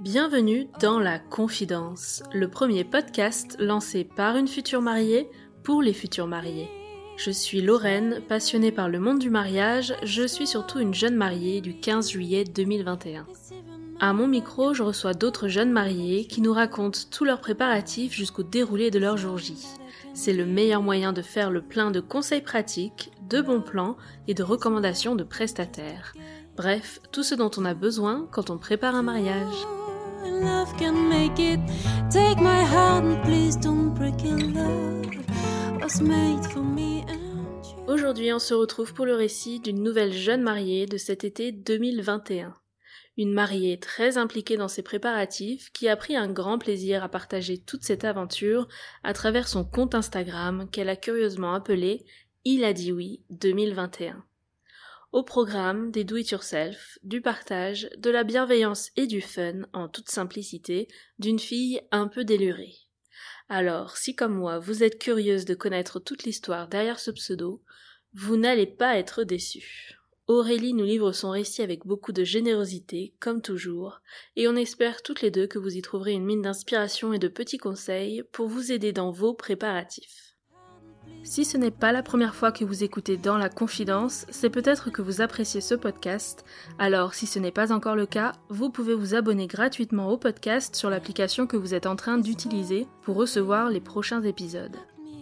Bienvenue dans La Confidence, le premier podcast lancé par une future mariée pour les futurs mariés. Je suis Lorraine, passionnée par le monde du mariage, je suis surtout une jeune mariée du 15 juillet 2021. À mon micro, je reçois d'autres jeunes mariés qui nous racontent tous leurs préparatifs jusqu'au déroulé de leur jour J. C'est le meilleur moyen de faire le plein de conseils pratiques, de bons plans et de recommandations de prestataires. Bref, tout ce dont on a besoin quand on prépare un mariage. Aujourd'hui, on se retrouve pour le récit d'une nouvelle jeune mariée de cet été 2021. Une mariée très impliquée dans ses préparatifs qui a pris un grand plaisir à partager toute cette aventure à travers son compte Instagram qu'elle a curieusement appelé Il a dit oui 2021. Au programme des do it yourself, du partage, de la bienveillance et du fun en toute simplicité d'une fille un peu délurée. Alors, si comme moi vous êtes curieuse de connaître toute l'histoire derrière ce pseudo, vous n'allez pas être déçus. Aurélie nous livre son récit avec beaucoup de générosité, comme toujours, et on espère toutes les deux que vous y trouverez une mine d'inspiration et de petits conseils pour vous aider dans vos préparatifs. Si ce n'est pas la première fois que vous écoutez dans la confidence, c'est peut-être que vous appréciez ce podcast. Alors, si ce n'est pas encore le cas, vous pouvez vous abonner gratuitement au podcast sur l'application que vous êtes en train d'utiliser pour recevoir les prochains épisodes.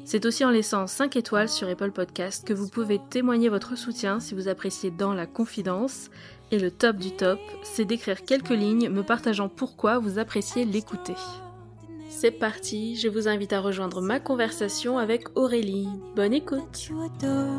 C'est aussi en laissant 5 étoiles sur Apple Podcast que vous pouvez témoigner votre soutien si vous appréciez dans la confidence. Et le top du top, c'est d'écrire quelques lignes me partageant pourquoi vous appréciez l'écouter. C'est parti, je vous invite à rejoindre ma conversation avec Aurélie. Bonne écoute You adore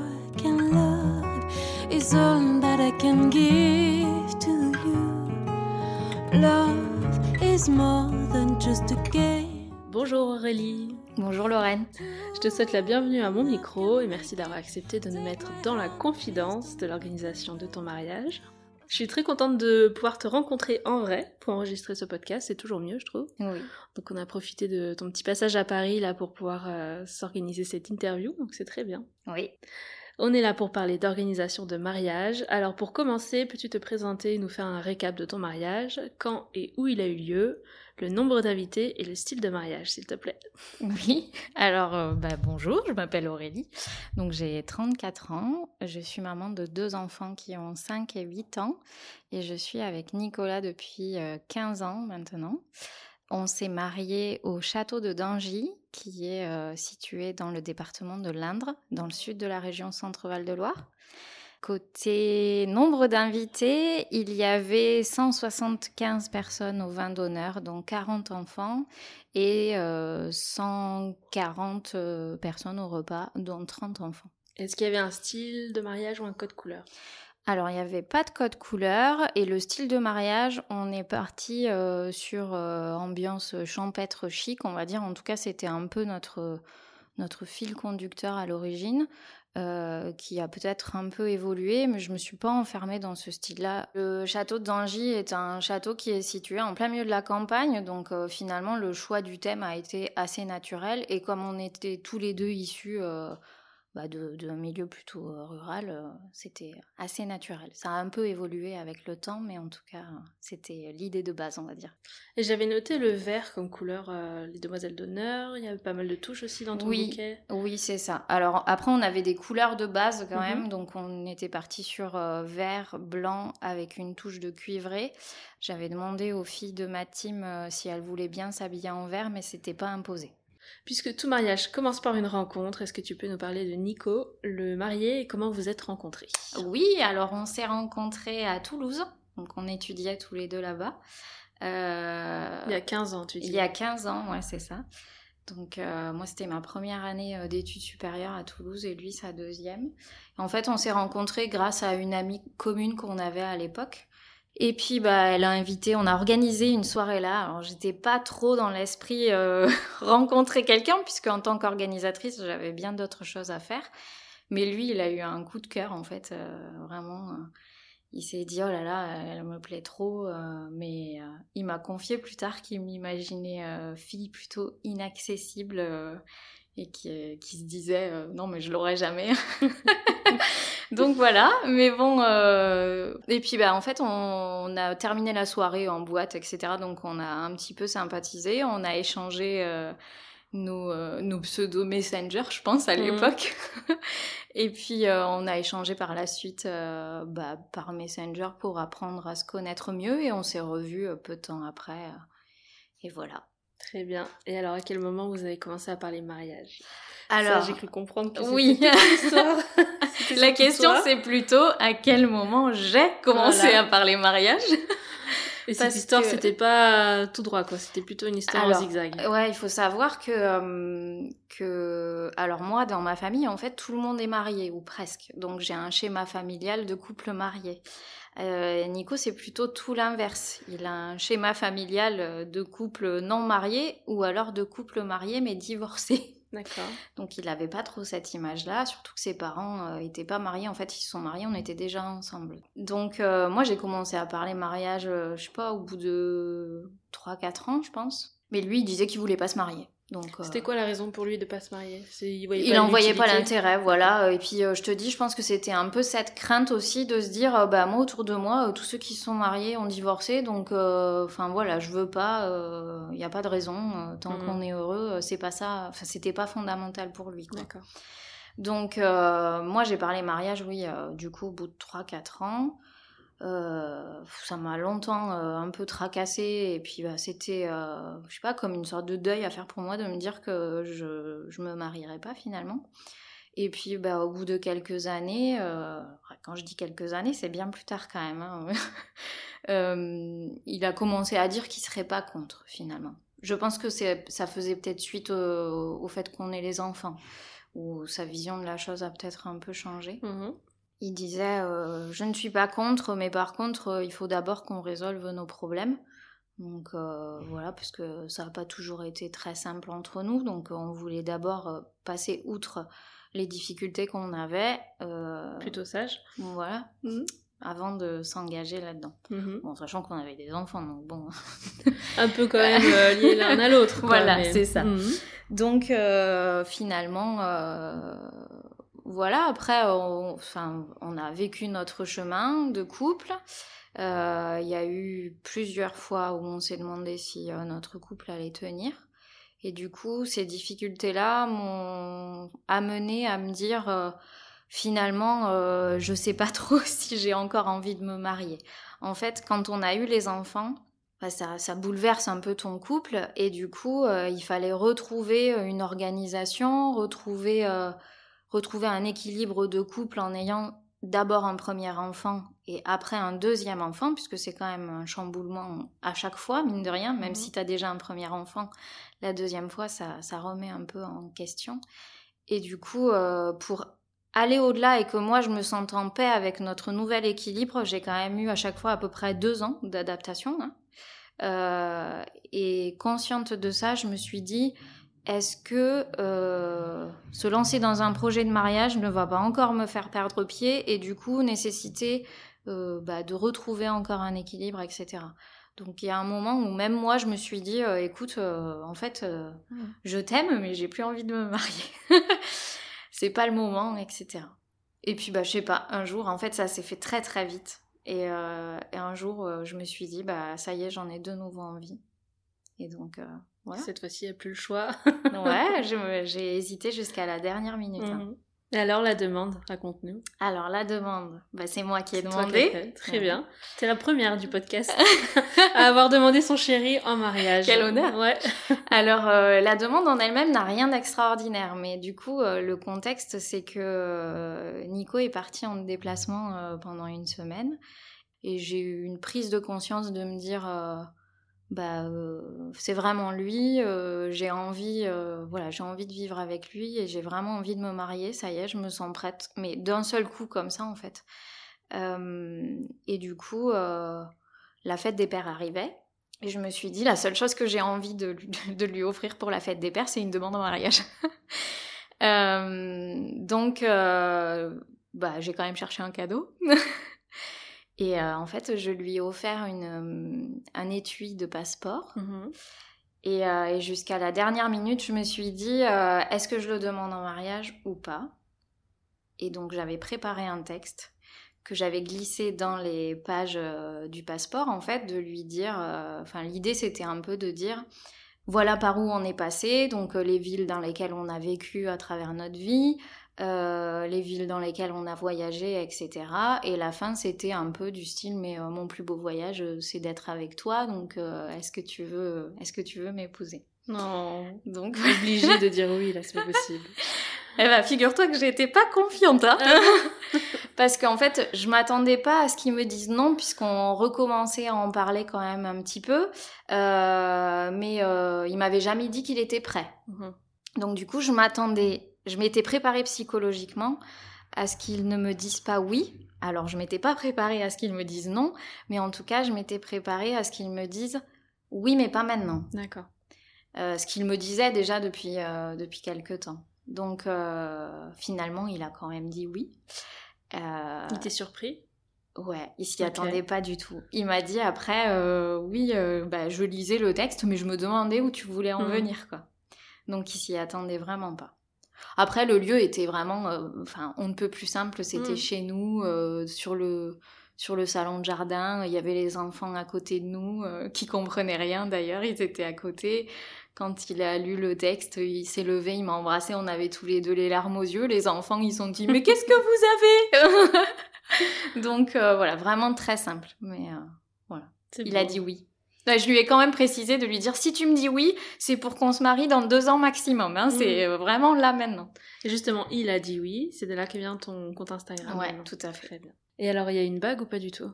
can love is all that I can give to you. Love is more than just a game. Bonjour Aurélie Bonjour Lorraine. Je te souhaite la bienvenue à mon micro et merci d'avoir accepté de nous mettre dans la confidence de l'organisation de ton mariage. Je suis très contente de pouvoir te rencontrer en vrai pour enregistrer ce podcast, c'est toujours mieux je trouve. Oui. Donc on a profité de ton petit passage à Paris là pour pouvoir euh, s'organiser cette interview, donc c'est très bien. Oui. On est là pour parler d'organisation de mariage. Alors pour commencer, peux-tu te présenter et nous faire un récap de ton mariage, quand et où il a eu lieu, le nombre d'invités et le style de mariage, s'il te plaît. Oui. Alors, euh, bah, bonjour, je m'appelle Aurélie. Donc, j'ai 34 ans. Je suis maman de deux enfants qui ont 5 et 8 ans. Et je suis avec Nicolas depuis euh, 15 ans maintenant. On s'est mariés au château de Dangy, qui est euh, situé dans le département de l'Indre, dans le sud de la région Centre-Val de Loire. Côté nombre d'invités, il y avait 175 personnes au vin d'honneur, dont 40 enfants, et euh, 140 euh, personnes au repas, dont 30 enfants. Est-ce qu'il y avait un style de mariage ou un code couleur? Alors, il n'y avait pas de code couleur, et le style de mariage, on est parti euh, sur euh, ambiance champêtre chic, on va dire. En tout cas, c'était un peu notre, notre fil conducteur à l'origine. Euh, qui a peut-être un peu évolué, mais je me suis pas enfermée dans ce style-là. Le château de est un château qui est situé en plein milieu de la campagne, donc euh, finalement le choix du thème a été assez naturel. Et comme on était tous les deux issus euh, bah, de- d'un milieu plutôt euh, rural, euh, c'était assez naturel. Ça a un peu évolué avec le temps, mais en tout cas, c'était l'idée de base, on va dire. Et j'avais noté le vert comme couleur euh, les demoiselles d'honneur, il y avait pas mal de touches aussi dans ton Oui. bouquet. Oui, c'est ça. Alors après, on avait des couleurs de base quand Mhm. même, donc on était parti sur euh, vert, blanc avec une touche de cuivré. J'avais demandé aux filles de ma team euh, si elles voulaient bien s'habiller en vert, mais c'était pas imposé. Puisque tout mariage commence par une rencontre, est-ce que tu peux nous parler de Nico, le marié, et comment vous êtes rencontrés? Oui, alors on s'est rencontrés à Toulouse, donc on étudiait tous les deux là-bas. Euh, Il y a 15 ans, tu dis. Il y a 15 ans, ouais, c'est ça. Donc, euh, moi, c'était ma première année euh, d'études supérieures à Toulouse et lui, sa deuxième. En fait, on s'est rencontrés grâce à une amie commune qu'on avait à l'époque. Et puis, bah, elle a invité, on a organisé une soirée là. Alors, j'étais pas trop dans l'esprit euh, rencontrer quelqu'un, puisque en tant qu'organisatrice, j'avais bien d'autres choses à faire. Mais lui, il a eu un coup de cœur, en fait, euh, vraiment. euh, il s'est dit, oh là là, elle me plaît trop. mais il m'a confié plus tard qu'il m'imaginait fille plutôt inaccessible. Euh, et qui, qui se disait non mais je l'aurai jamais. Donc voilà, mais bon. Et puis bah en fait on, a terminé la soirée en boîte, etc. Donc on a un petit peu sympathisé, on a échangé nos, euh, nos pseudo Messenger, je pense, à mhm. l'époque. et puis, euh, on a échangé par la suite euh, bah, par Messenger pour apprendre à se connaître mieux et on s'est revus peu de temps après. et voilà. Très bien. Et alors, à quel moment vous avez commencé à parler mariage? Alors, j'ai cru comprendre que oui. La question, c'est plutôt à quel moment j'ai commencé à parler mariage? Et cette histoire, c'était pas tout droit, quoi. C'était plutôt une histoire en zigzag. Ouais, il faut savoir que, euh, que, alors moi, dans ma famille, en fait, tout le monde est marié, ou presque. Donc, j'ai un schéma familial de couple marié. Euh, Nico, c'est plutôt tout l'inverse. Il a un schéma familial de couple non marié, ou alors de couple marié mais divorcé. Donc il n'avait pas trop cette image-là, surtout que ses parents n'étaient euh, pas mariés. En fait, ils se sont mariés, on était déjà ensemble. Donc euh, moi, j'ai commencé à parler mariage, euh, je sais pas, au bout de 3-4 ans, je pense. Mais lui, il disait qu'il voulait pas se marier. C'était quoi la raison pour lui de pas se marier? Il, voyait il en voyait pas l'intérêt, voilà. Et puis je te dis, je pense que c'était un peu cette crainte aussi de se dire, bah moi autour de moi, tous ceux qui sont mariés ont divorcé, donc enfin voilà, je veux pas, il n'y a pas de raison. tant mmh. qu'on est heureux, c'est pas ça. Enfin, c'était pas fondamental pour lui. D'accord. Donc moi j'ai parlé mariage, oui, du coup au bout de 3-4 ans. Euh, ça m'a longtemps euh, un peu tracassé et puis bah, c'était, euh, je sais pas, comme une sorte de deuil à faire pour moi de me dire que je, je me marierais pas finalement. Et puis bah, au bout de quelques années, quand je dis quelques années, c'est bien plus tard quand même, hein, il a commencé à dire qu'il serait pas contre finalement. Je pense que ça faisait peut-être suite au, fait qu'on ait les enfants, où sa vision de la chose a peut-être un peu changé. Mmh il disait euh, Je ne suis pas contre, mais par contre, euh, il faut d'abord qu'on résolve nos problèmes. Donc euh, voilà, parce que ça n'a pas toujours été très simple entre nous. Donc on voulait d'abord passer outre les difficultés qu'on avait. Plutôt sage. Voilà. Mhm. Avant de s'engager là-dedans. Mhm. Bon, sachant qu'on avait des enfants, donc bon. Un peu quand même liés l'un à l'autre. Voilà, c'est ça. Mhm. Donc finalement, voilà, après, on, on a vécu notre chemin de couple. Euh, il y a eu plusieurs fois où on s'est demandé si euh, notre couple allait tenir. Et du coup, ces difficultés-là m'ont amené à me dire euh, finalement, je sais pas trop si j'ai encore envie de me marier. En fait, quand on a eu les enfants, bah, ça, bouleverse un peu ton couple et du coup, il fallait retrouver une organisation, retrouver retrouver un équilibre de couple en ayant d'abord un premier enfant et après un deuxième enfant, puisque c'est quand même un chamboulement à chaque fois, mine de rien, même mhm. si tu as déjà un premier enfant, la deuxième fois, ça, ça remet un peu en question. Et du coup, euh, pour aller au-delà et que moi je me sente en paix avec notre nouvel équilibre, j'ai quand même eu à chaque fois à peu près deux ans d'adaptation. Hein. Euh, et consciente de ça, je me suis dit, est-ce que euh, se lancer dans un projet de mariage ne va pas encore me faire perdre pied et du coup nécessiter euh, bah, de retrouver encore un équilibre, etc. Donc il y a un moment où même moi je me suis dit, euh, écoute, en fait, hmm. je t'aime, mais j'ai plus envie de me marier. C'est pas le moment, etc. Et puis bah je sais pas, un jour, en fait, ça s'est fait très très vite. Et, et un jour, je me suis dit, bah ça y est, j'en ai de nouveau envie. Et donc cette fois-ci, il n'y a plus le choix. ouais, j'ai hésité jusqu'à la dernière minute. Hein. Mhm. Et alors, la demande, raconte-nous. Alors, la demande, bah, c'est moi qui ai demandé. Très bien. Tu es la première du podcast à avoir demandé son chéri en mariage. Quel honneur Ouais. alors, euh, la demande en elle-même n'a rien d'extraordinaire, mais du coup, euh, le contexte, c'est que euh, Nico est parti en déplacement pendant une semaine et j'ai eu une prise de conscience de me dire bah euh, c'est vraiment lui euh, j'ai envie euh, voilà j'ai envie de vivre avec lui et j'ai vraiment envie de me marier ça y est je me sens prête mais d'un seul coup comme ça en fait. Et du coup la fête des pères arrivait et je me suis dit la seule chose que j'ai envie de de lui offrir pour la fête des pères c'est une demande en mariage. Donc bah j'ai quand même cherché un cadeau Et euh, en fait, je lui ai offert une, euh, un étui de passeport. Mmh Et, et jusqu'à la dernière minute, je me suis dit, est-ce que je le demande en mariage ou pas? Et donc j'avais préparé un texte que j'avais glissé dans les pages du passeport, en fait, de lui dire, enfin l'idée c'était un peu de dire, voilà par où on est passé, donc les villes dans lesquelles on a vécu à travers notre vie, euh, les villes dans lesquelles on a voyagé, etc. Et la fin, c'était un peu du style, mais euh, mon plus beau voyage, euh, c'est d'être avec toi. Donc, est-ce que tu veux, est-ce que tu veux m'épouser? Non. Donc, obligée de dire oui, là, c'est pas possible. Eh ben, figure-toi que j'étais pas confiante, hein parce qu'en fait, je m'attendais pas à ce qu'ils me disent non, puisqu'on recommençait à en parler quand même un petit peu, mais il m'avait jamais dit qu'il était prêt. Mhm. Donc du coup, je m'attendais je m'étais préparée psychologiquement à ce qu'ils ne me disent pas oui. Alors, je m'étais pas préparée à ce qu'ils me disent non, mais en tout cas, je m'étais préparée à ce qu'ils me disent oui, mais pas maintenant. D'accord. Euh, ce qu'il me disait déjà depuis, euh, depuis quelques temps. Donc, euh, finalement, il a quand même dit oui. il t'est surpris? Ouais, il s'y attendait pas du tout. Il m'a dit après, oui, bah, je lisais le texte, mais je me demandais où tu voulais en mmh. venir, quoi. Donc, il s'y attendait vraiment pas. Après, le lieu était vraiment, euh, enfin, on ne peut plus simple. C'était mm. chez nous, euh, sur le sur le salon de jardin. Il y avait les enfants à côté de nous, euh, qui comprenaient rien d'ailleurs. Ils étaient à côté. Quand il a lu le texte, il s'est levé, il m'a embrassé. On avait tous les deux les larmes aux yeux. Les enfants, ils sont dit, mais qu'est-ce que vous avez? Donc voilà, vraiment très simple. Mais voilà, il a dit oui. Bah, je lui ai quand même précisé de lui dire si tu me dis oui, c'est pour qu'on se marie dans deux ans maximum. Hein, C'est euh, vraiment là maintenant. Et justement, il a dit oui. C'est de là que vient ton compte Instagram. Ouais, tout à fait. Très bien. Et alors, il y a une bague ou pas du tout?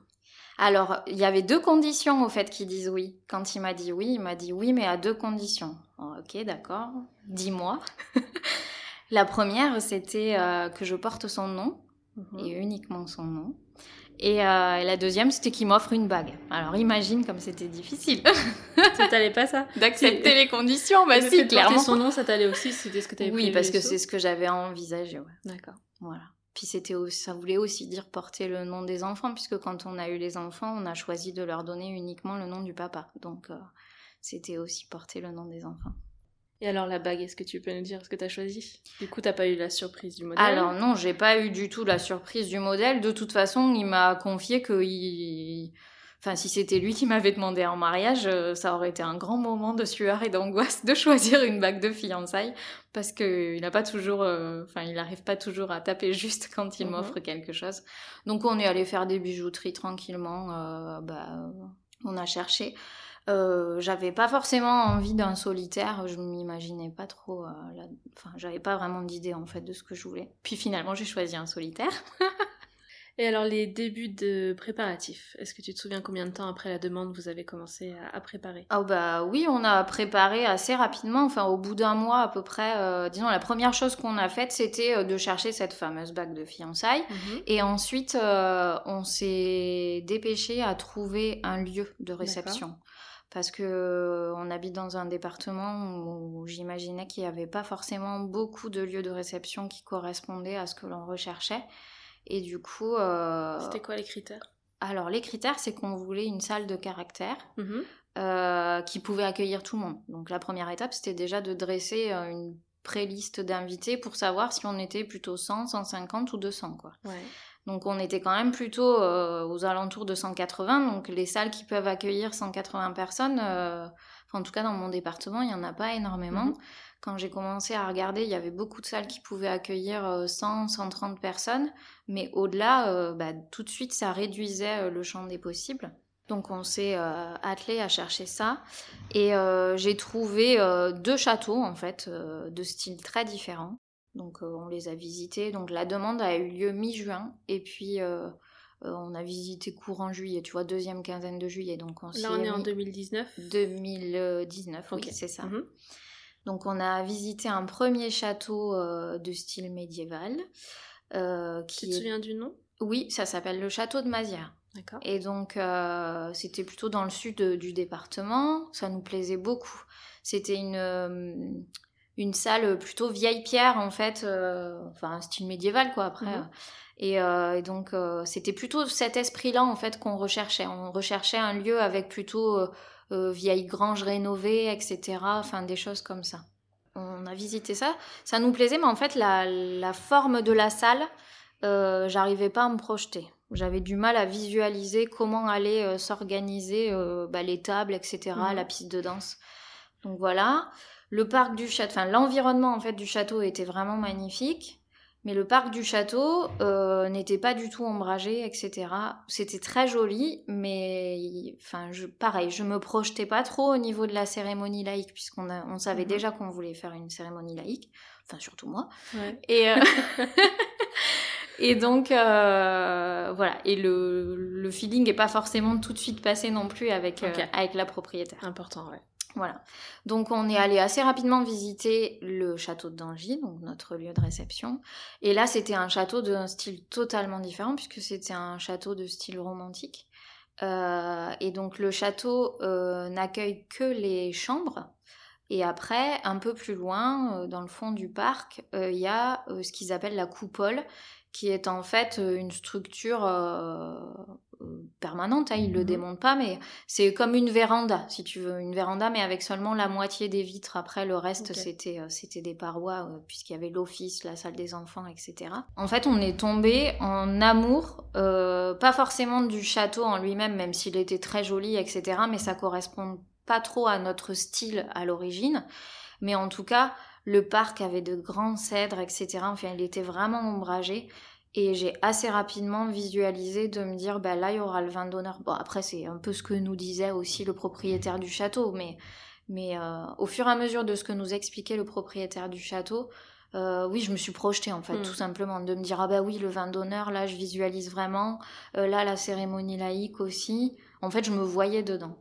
Alors, il y avait deux conditions au fait qu'il dise oui. Quand il m'a dit oui, il m'a dit oui, mais à deux conditions. Oh, ok, d'accord. Dis-moi. La première, c'était euh, que je porte son nom, mhm. et uniquement son nom. Euh, et, la deuxième, c'était qu'il m'offre une bague. Alors imagine comme c'était difficile. ça t'allait pas ça? D'accepter les conditions Bah si, clairement. son nom, ça t'allait aussi C'était ce que t'avais Oui, parce que c'est ce que j'avais envisagé. Ouais. D'accord. Voilà. Puis c'était ça voulait aussi dire porter le nom des enfants, puisque quand on a eu les enfants, on a choisi de leur donner uniquement le nom du papa. Donc euh, c'était aussi porter le nom des enfants. Et alors la bague, est-ce que tu peux nous dire ce que tu as choisi? Du coup, t'as pas eu la surprise du modèle? Alors non, j'ai pas eu du tout la surprise du modèle. De toute façon, il m'a confié que il... Enfin, si c'était lui qui m'avait demandé en mariage, euh, ça aurait été un grand moment de sueur et d'angoisse de choisir une bague de fiançailles parce que il n'a pas toujours, euh, enfin, il n'arrive pas toujours à taper juste quand il mhm. m'offre quelque chose. Donc, on est allé faire des bijouteries tranquillement. Euh, bah, on a cherché. Euh, j'avais pas forcément envie d'un solitaire, je m'imaginais pas trop, euh, enfin j'avais pas vraiment d'idée en fait de ce que je voulais. Puis finalement j'ai choisi un solitaire. Et alors les débuts de préparatifs, est-ce que tu te souviens combien de temps après la demande vous avez commencé à, préparer? Ah bah oui, on a préparé assez rapidement, enfin au bout d'un mois à peu près. Euh, disons la première chose qu'on a faite c'était de chercher cette fameuse bague de fiançailles, mhm. et ensuite on s'est dépêché à trouver un lieu de réception parce que euh, on habite dans un département où j'imaginais qu'il n'y avait pas forcément beaucoup de lieux de réception qui correspondaient à ce que l'on recherchait. Et du coup... Euh, C'était quoi les critères? Alors les critères, c'est qu'on voulait une salle de caractère. Mhm. Euh, qui pouvait accueillir tout le monde. Donc la première étape, c'était déjà de dresser une pré-liste d'invités pour savoir si on était plutôt 100, 150 ou 200. Quoi. Ouais. Donc on était quand même plutôt euh, aux alentours de 180. Donc les salles qui peuvent accueillir 180 personnes, euh, en tout cas dans mon département, il n'y en a pas énormément. Mhm. Quand j'ai commencé à regarder, il y avait beaucoup de salles qui pouvaient accueillir 100, euh, 130 personnes. Mais au-delà, bah, tout de suite, ça réduisait le champ des possibles. Donc on s'est attelé à chercher ça. Et j'ai trouvé deux châteaux, en fait, de styles très différents. Donc euh, on les a visités. Donc la demande a eu lieu mi-juin et puis euh, euh, on a visité courant juillet, tu vois, deuxième quinzaine de juillet. Donc on Là on est en 2019 2019, oui, c'est ça. Mhm. Donc on a visité un premier château de style médiéval. qui tu te souviens du nom? Oui, ça s'appelle le château de Mazières. D'accord. Et donc c'était plutôt dans le sud du département. Ça nous plaisait beaucoup. C'était une une salle plutôt vieille pierre en fait, euh, enfin style médiéval quoi après. Mhm. Euh, et, donc euh, c'était plutôt cet esprit-là en fait qu'on recherchait. On recherchait un lieu avec plutôt vieille grange rénovée, etc. Enfin, des choses comme ça. On a visité ça. Ça nous plaisait, mais en fait, la, forme de la salle, j'arrivais pas à me projeter. J'avais du mal à visualiser comment allaient s'organiser bah, les tables, etc., mhm. la piste de danse. Donc voilà. Le parc du château, enfin l'environnement en fait du château était vraiment magnifique. Mais le parc du château euh, n'était pas du tout ombragé, etc. C'était très joli, mais enfin, je, pareil, je me projetais pas trop au niveau de la cérémonie laïque, puisqu'on on savait mhm. déjà qu'on voulait faire une cérémonie laïque, enfin surtout moi. Et, euh, et donc, euh, voilà. Et le, le feeling n'est pas forcément tout de suite passé non plus avec, avec la propriétaire. Important, ouais. Voilà. Donc on est allé assez rapidement visiter le château Dangy, donc notre lieu de réception. Et là, c'était un château d'un style totalement différent puisque c'était un château de style romantique. Euh, et donc le château euh, n'accueille que les chambres. Et après, un peu plus loin, euh, dans le fond du parc, il y a ce qu'ils appellent la coupole, qui est en fait une structure permanente, hein, il ne le mhm. démonte pas, mais c'est comme une véranda, si tu veux, une véranda, mais avec seulement la moitié des vitres. Après, le reste, c'était euh, c'était des parois, euh, puisqu'il y avait l'office, la salle des enfants, etc. En fait, on est tombé en amour, euh, pas forcément du château en lui-même, même s'il était très joli, etc., mais ça correspond pas trop à notre style à l'origine. Mais en tout cas, le parc avait de grands cèdres, etc. Enfin, il était vraiment ombragé. Et j'ai assez rapidement visualisé de me dire, bah là, il y aura le vin d'honneur. Bon, après, c'est un peu ce que nous disait aussi le propriétaire du château, mais, mais euh, au fur et à mesure de ce que nous expliquait le propriétaire du château, euh, oui, je me suis projetée en fait, hmm. tout simplement, de me dire, ah bah oui, le vin d'honneur, là, je visualise vraiment, euh, là, la cérémonie laïque aussi. En fait, je me voyais dedans.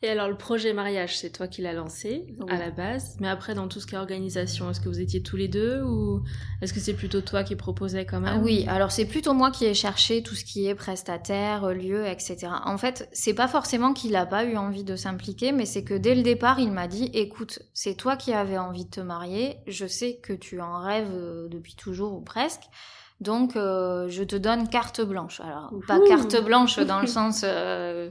Et alors, le projet mariage, c'est toi qui l'as lancé à la base. Mais après, dans tout ce qui est organisation, est-ce que vous étiez tous les deux ou est-ce que c'est plutôt toi qui proposais quand même? Oui, alors c'est plutôt moi qui ai cherché tout ce qui est prestataire, lieu, etc. En fait, c'est pas forcément qu'il a pas eu envie de s'impliquer, mais c'est que dès le départ, il m'a dit écoute, c'est toi qui avais envie de te marier. Je sais que tu en rêves euh, depuis toujours ou presque. Donc, euh, je te donne carte blanche. Alors, pas carte blanche dans le sens euh,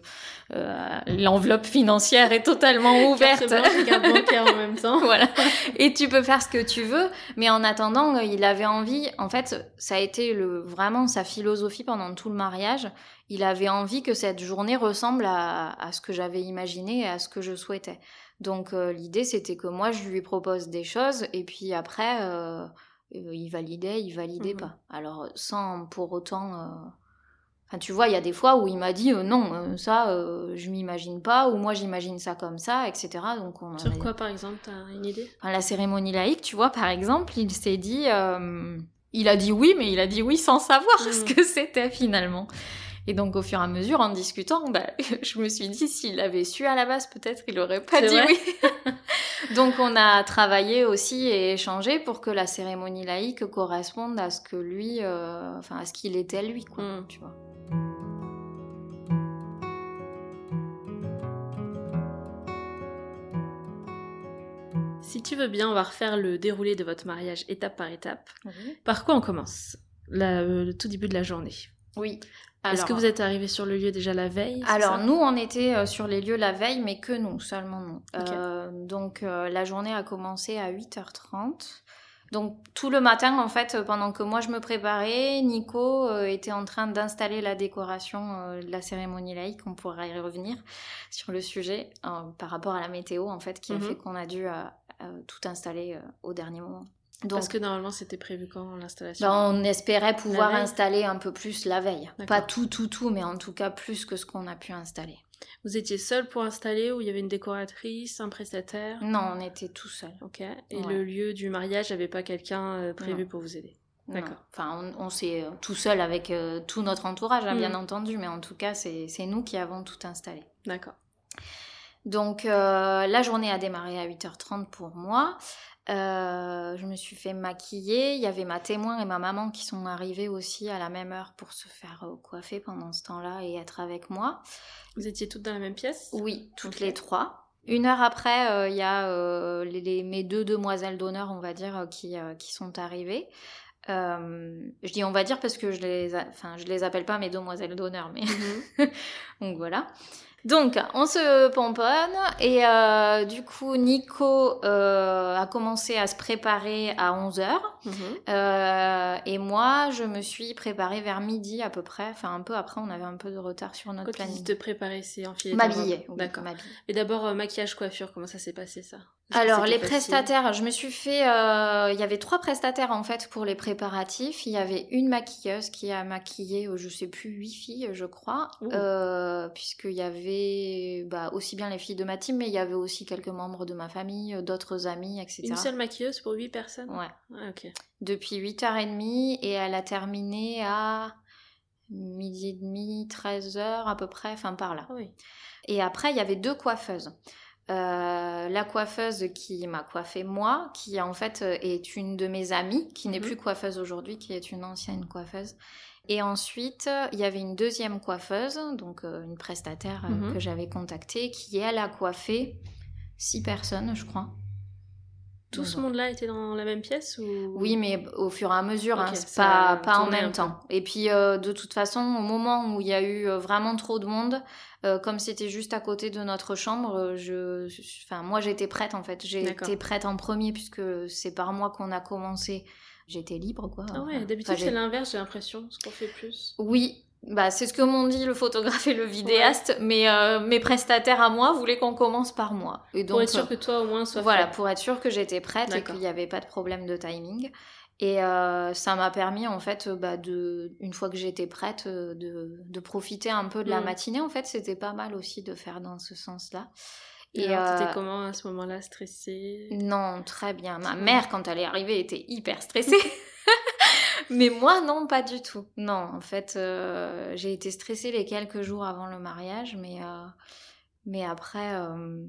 euh, l'enveloppe financière est totalement ouverte. Carte carte bancaire en même temps. voilà. Et tu peux faire ce que tu veux, mais en attendant, il avait envie. En fait, ça a été le, vraiment sa philosophie pendant tout le mariage. Il avait envie que cette journée ressemble à, à ce que j'avais imaginé et à ce que je souhaitais. Donc, l'idée, c'était que moi, je lui propose des choses, et puis après euh, il validait, il validait mmh pas. Alors sans pour autant... Euh, enfin, tu vois, il y a des fois où il m'a dit euh, non, ça, je m'imagine pas, ou moi j'imagine ça comme ça, etc. Donc on Sur quoi, par exemple, t'as une idée? La cérémonie laïque, tu vois, par exemple, il s'est dit, il a dit oui, mais il a dit oui sans savoir ce mmh. que c'était finalement. Et donc, au fur et à mesure, en discutant, bah, je me suis dit, s'il avait su à la base, peut-être il aurait pas dit oui. donc, on a travaillé aussi et échangé pour que la cérémonie laïque corresponde à ce que lui, euh, enfin, à ce qu'il était lui, quoi, mm. tu vois. Si tu veux bien, on va refaire le déroulé de votre mariage étape par étape. Par quoi on commence? Le tout début de la journée. Oui. Est-ce que vous êtes arrivé sur le lieu déjà la veille Alors nous, on était euh, sur les lieux la veille, mais que nous, seulement nous. Euh, donc euh, la journée a commencé à 8h30. Donc tout le matin, en fait, pendant que moi je me préparais, Nico était en train d'installer la décoration de la cérémonie laïque. On pourra y revenir sur le sujet par rapport à la météo, en fait, qui a mhm. fait qu'on a dû tout installer au dernier moment. Parce que normalement, c'était prévu quand l'installation ben, On espérait pouvoir installer un peu plus la veille. Pas tout, tout, tout, mais en tout cas plus que ce qu'on a pu installer. Vous étiez seul pour installer ou il y avait une décoratrice, un prestataire? Non, on était tout seul. Ok. Et le lieu du mariage, n'avait pas quelqu'un euh, prévu pour vous aider? D'accord. Enfin, on, s'est euh, tout seul avec euh, tout notre entourage, hein, bien hmm. entendu, mais en tout cas, c'est nous qui avons tout installé. D'accord. Donc, la journée a démarré à 8h30 pour moi. Euh, je me suis fait maquiller. Il y avait ma témoin et ma maman qui sont arrivées aussi à la même heure pour se faire euh, coiffer pendant ce temps-là et être avec moi. Vous étiez toutes dans la même pièce? Oui, toutes les trois. Une heure après, euh, il y a les, mes deux demoiselles d'honneur, on va dire, qui, qui sont arrivées. je dis on va dire parce que je les, enfin je les appelle pas mes demoiselles d'honneur, mais mhm. donc voilà. Donc, on se pomponne et euh, du coup, Nico euh, a commencé à se préparer à 11h. Mhm. Euh, et moi, je me suis préparée vers midi à peu près. Enfin, un peu après, on avait un peu de retard sur notre Quand tu planning. te préparer, c'est ta M'habiller. oui, D'accord. Et d'abord, maquillage, coiffure, comment ça s'est passé ça? Alors, les prestataires, je me suis fait. euh, Il y avait trois prestataires en fait pour les préparatifs. Il y avait une maquilleuse qui a maquillé, euh, je sais plus, huit filles, je crois. Euh, Puisqu'il y avait bah, aussi bien les filles de ma team, mais il y avait aussi quelques membres de ma famille, d'autres amis, etc. Une seule maquilleuse pour 8 personnes? Ouais. Ouais, ok. Depuis 8h30 et elle a terminé à midi et demi, 13h à peu près, enfin par là. Ah oui. Et après, il y avait deux coiffeuses. Euh, la coiffeuse qui m'a coiffé moi, qui en fait euh, est une de mes amies, qui n'est Mhm. plus coiffeuse aujourd'hui, qui est une ancienne coiffeuse. Et ensuite, il y avait une deuxième coiffeuse, donc euh, une prestataire euh, Mhm. que j'avais contactée, qui elle a coiffé six personnes, je crois. Tout ce monde-là était dans la même pièce ou? Oui, mais au fur et à mesure, hein, Ok, c'est ça pas, pas en même temps. Et puis, euh, de toute façon, au moment où il y a eu euh, vraiment trop de monde, euh, comme c'était juste à côté de notre chambre, je, enfin, moi j'étais prête en fait. J'ai été prête en premier puisque c'est par moi qu'on a commencé. J'étais libre, quoi. Ah ouais, d'habitude enfin, c'est l'inverse, j'ai l'impression, ce qu'on fait plus. Oui, bah, c'est ce que m'ont dit le photographe et le vidéaste, mais euh, mes prestataires à moi voulaient qu'on commence par moi. Et donc, pour être sûr euh, que toi au moins soit voilà, fait. pour être sûr que j'étais prête et qu'il n'y avait pas de problème de timing. Et euh, ça m'a permis, en fait, bah, de, une fois que j'étais prête, de, de profiter un peu de la Mm. matinée. En fait, c'était pas mal aussi de faire dans ce sens-là. Et alors, t'étais comment à ce moment-là, stressée? Non, très bien. Ma mère, quand elle est arrivée, était hyper stressée. Mais moi, non, pas du tout. Non, en fait, euh, j'ai été stressée les quelques jours avant le mariage, mais, euh, mais après, euh,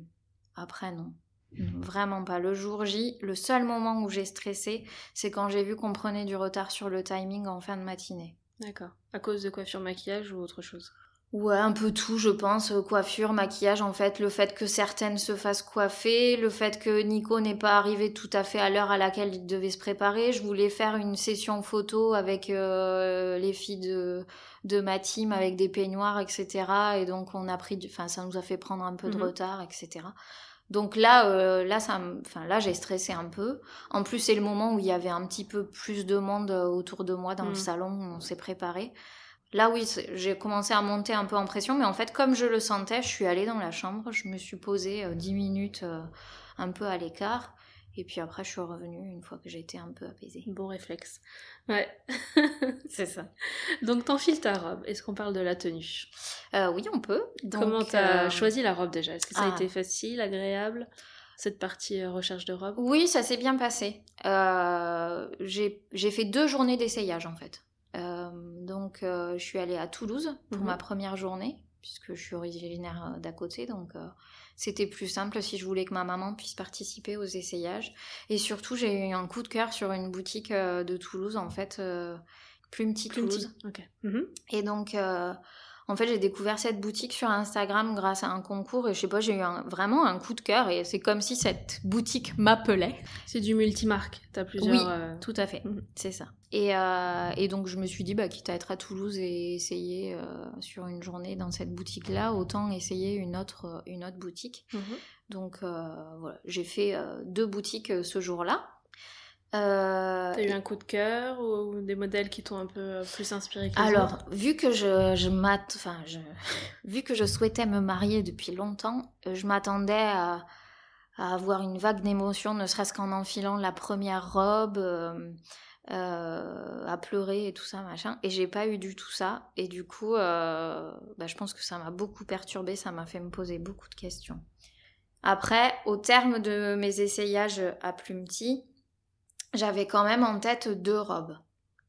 après, non. Non, Vraiment pas. Le jour J, le seul moment où j'ai stressé, c'est quand j'ai vu qu'on prenait du retard sur le timing en fin de matinée. D'accord. À cause de coiffure, maquillage ou autre chose? Ouais, un peu tout, je pense. Euh, Coiffure, maquillage, en fait, le fait que certaines se fassent coiffer, le fait que Nico n'est pas arrivé tout à fait à l'heure à laquelle il devait se préparer. Je voulais faire une session photo avec euh, les filles de, de ma team, avec des peignoirs, etc. Et donc, on a pris du... Enfin, ça nous a fait prendre un peu de Mhm. retard, etc. Donc là, euh, là, ça, enfin là, j'ai stressé un peu. En plus, c'est le moment où il y avait un petit peu plus de monde autour de moi dans le Mhm. salon où on s'est préparé. Là, oui, j'ai commencé à monter un peu en pression, mais en fait, comme je le sentais, je suis allée dans la chambre, je me suis posée euh, 10 minutes euh, un peu à l'écart, et puis après, je suis revenue une fois que j'étais un peu apaisée. Bon réflexe. Ouais. C'est ça. Donc t'enfiles ta robe. Est-ce qu'on parle de la tenue? Euh, oui, on peut. Donc, Comment t'as euh, choisi la robe déjà? Est-ce que ça a ah. été facile, agréable Cette partie recherche de robe? Oui, ça s'est bien passé. J'ai fait deux journées d'essayage en fait. Donc, euh, je suis allée à Toulouse pour Mhm. ma première journée, puisque je suis originaire euh, d'à côté, donc euh, c'était plus simple si je voulais que ma maman puisse participer aux essayages. Et surtout, j'ai eu un coup de cœur sur une boutique de Toulouse, en fait, Plume Plus Toulouse. Mhm. Et donc, en fait, j'ai découvert cette boutique sur Instagram grâce à un concours et je sais pas, j'ai eu un- vraiment un coup de cœur et c'est comme si cette boutique m'appelait. C'est du multimarque. T'as plusieurs. Oui, euh, Tout à fait, Mhm. c'est ça. Et, euh, et donc, je me suis dit, bah, quitte à être à Toulouse et essayer euh, sur une journée dans cette boutique-là, autant essayer une autre, une autre boutique. mhm. Donc, voilà, j'ai fait deux boutiques ce jour-là. Euh, T'as eu un coup de cœur ou, des modèles qui t'ont un peu euh, plus inspiré que les Alors, autres vu que je, je enfin, je, vu que je souhaitais me marier depuis longtemps, euh, je m'attendais à, à avoir une vague d'émotions, ne serait-ce qu'en enfilant la première robe, euh, euh, à pleurer et tout ça, machin. Et j'ai pas eu du tout ça. Et du coup, bah, je pense que ça m'a beaucoup perturbée, ça m'a fait me poser beaucoup de questions. Après, au terme de mes essayages à Plumety, j'avais quand même en tête deux robes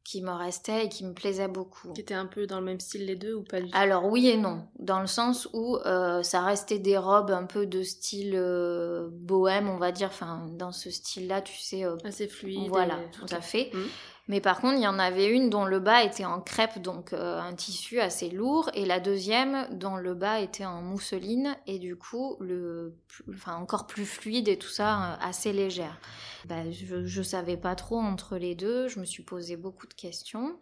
qui me restaient et qui me plaisaient beaucoup. Qui étaient un peu dans le même style les deux ou pas du tout? Alors oui et non, dans le sens où euh, ça restait des robes un peu de style euh, bohème, on va dire, enfin dans ce style-là, tu sais. euh, Assez fluide. voilà, et- tout à fait. Mhm. Mais par contre, il y en avait une dont le bas était en crêpe, donc euh, un tissu assez lourd, et la deuxième dont le bas était en mousseline, et du coup, le, enfin, encore plus fluide et tout ça, euh, assez légère. Bah, je, je savais pas trop entre les deux, je me suis posé beaucoup de questions.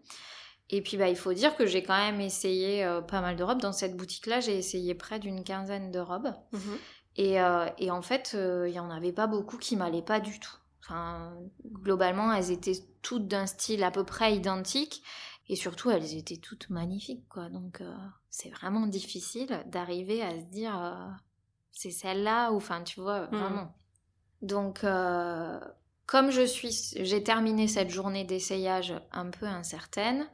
Et puis bah, il faut dire que j'ai quand même essayé euh, pas mal de robes. Dans cette boutique-là, j'ai essayé près d'une quinzaine de robes. Mhm. Et, euh, et en fait, euh, il y en avait pas beaucoup qui m'allaient pas du tout. Enfin, globalement, elles étaient toutes d'un style à peu près identique. Et surtout, elles étaient toutes magnifiques, quoi. Donc, euh, c'est vraiment difficile d'arriver à se dire, euh, c'est celle-là, ou enfin, tu vois, vraiment. Donc, euh, comme je suis, j'ai terminé cette journée d'essayage un peu incertaine,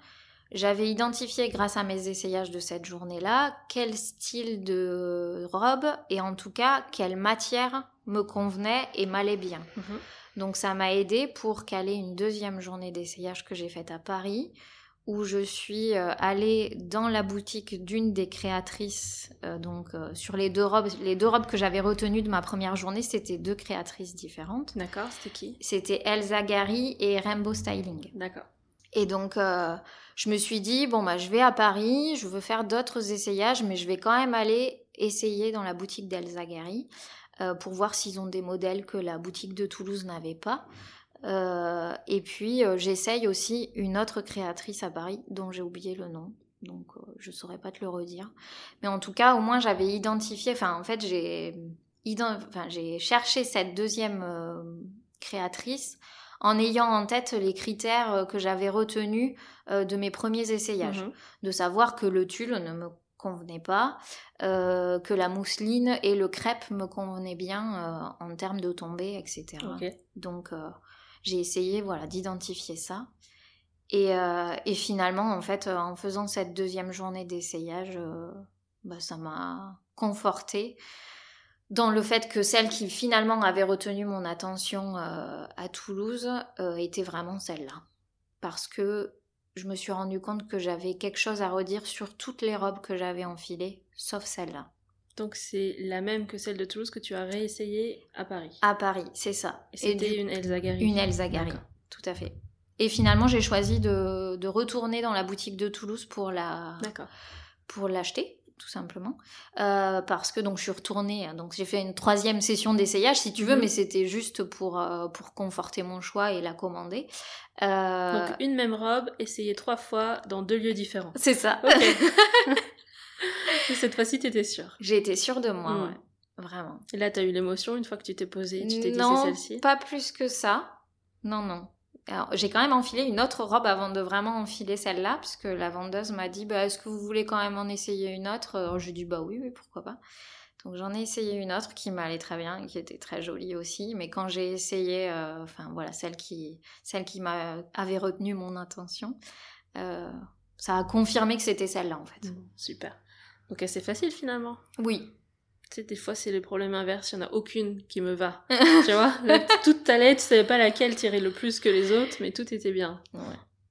j'avais identifié, grâce à mes essayages de cette journée-là, quel style de robe et en tout cas quelle matière me convenait et m'allait bien. Mhm. Donc ça m'a aidé pour caler une deuxième journée d'essayage que j'ai faite à Paris, où je suis euh, allée dans la boutique d'une des créatrices. euh, donc euh, sur les deux robes, les deux robes que j'avais retenues de ma première journée, c'était deux créatrices différentes. D'accord, c'était qui? C'était Elsa Gary et Rainbow Styling. D'accord. Et donc, euh, je me suis dit, bon, bah, je vais à Paris, je veux faire d'autres essayages, mais je vais quand même aller essayer dans la boutique d'Elsa Gary euh, pour voir s'ils ont des modèles que la boutique de Toulouse n'avait pas. Euh, et puis, euh, j'essaye aussi une autre créatrice à Paris dont j'ai oublié le nom. Donc, je saurais pas te le redire. Mais en tout cas, au moins, j'avais identifié, enfin, en fait, j'ai enfin, cherché cette deuxième créatrice en ayant en tête les critères que j'avais retenus de mes premiers essayages. Mhm. De savoir que le tulle ne me convenait pas, euh, que la mousseline et le crêpe me convenaient bien euh, en termes de tombée, etc. Donc euh, j'ai essayé voilà d'identifier ça. Et, et finalement, en fait, en faisant cette deuxième journée d'essayage, bah, ça m'a confortée dans le fait que celle qui finalement avait retenu mon attention à Toulouse était vraiment celle-là. Parce que je me suis rendu compte que j'avais quelque chose à redire sur toutes les robes que j'avais enfilées, sauf celle-là. Donc c'est la même que celle de Toulouse que tu as réessayée à Paris. À Paris, c'est ça. Et c'était une Elsa Gary. Une Elsa Gary, tout à fait. Et finalement, j'ai choisi de, de retourner dans la boutique de Toulouse pour la pour l'acheter, tout simplement, Euh, parce que donc je suis retournée. hein, Donc j'ai fait une troisième session d'essayage, si tu veux, Mhm. mais c'était juste pour euh, pour conforter mon choix et la commander. Euh, Donc une même robe essayée trois fois dans deux lieux différents. c'est ça. Ok. Et cette fois-ci, t'étais sûre. j'ai été sûre de moi, Mm. ouais, vraiment. Et là, t'as eu l'émotion une fois que tu t'es posée, tu t'es dit c'est celle-ci? pas plus que ça. Non, non. Alors, j'ai quand même enfilé une autre robe avant de vraiment enfiler celle-là, parce que la vendeuse m'a dit bah, Est-ce que vous voulez quand même en essayer une autre? Alors, J'ai dit Bah oui, oui, pourquoi pas. Donc j'en ai essayé une autre qui m'allait très bien qui était très jolie aussi. Mais quand j'ai essayé, euh, enfin voilà, celle qui, celle qui m'a, avait retenu mon attention, euh, ça a confirmé que c'était celle-là en fait. Bon, super. Donc assez facile finalement? Oui, Tu sais, des fois, c'est le problème inverse, il n'y en a aucune qui me va. tu vois? Là, Tout allait, tu savais pas laquelle tirer le plus que les autres, mais tout était bien. Ouais.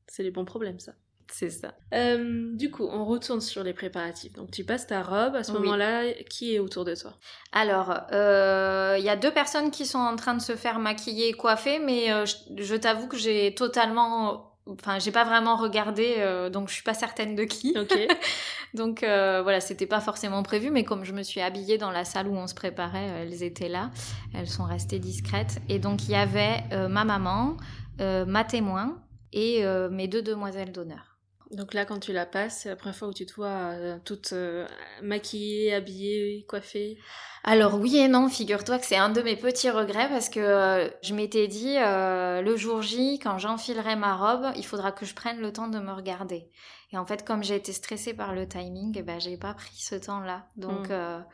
C'est les bons problèmes, ça. c'est ça. Euh, du coup, on retourne sur les préparatifs. Donc, tu passes ta robe. À ce Oui. moment-là, qui est autour de toi? Alors, euh, il y a deux personnes qui sont en train de se faire maquiller et coiffer, mais euh, je, je t'avoue que j'ai totalement... Enfin, j'ai pas vraiment regardé, euh, donc je suis pas certaine de qui. Ok. Donc euh, voilà, c'était pas forcément prévu, mais comme je me suis habillée dans la salle où on se préparait, euh, elles étaient là. Elles sont restées discrètes. Et donc il y avait euh, ma maman, euh, ma témoin et euh, mes deux demoiselles d'honneur. Donc là, quand tu la passes, c'est la première fois où tu te vois euh, toute euh, maquillée, habillée, coiffée. Alors oui et non, figure-toi que c'est un de mes petits regrets parce que euh, je m'étais dit le jour J, quand j'enfilerai ma robe, il faudra que je prenne le temps de me regarder. Et en fait, comme j'ai été stressée par le timing, eh ben, j'ai pas pris ce temps-là. Donc Mm.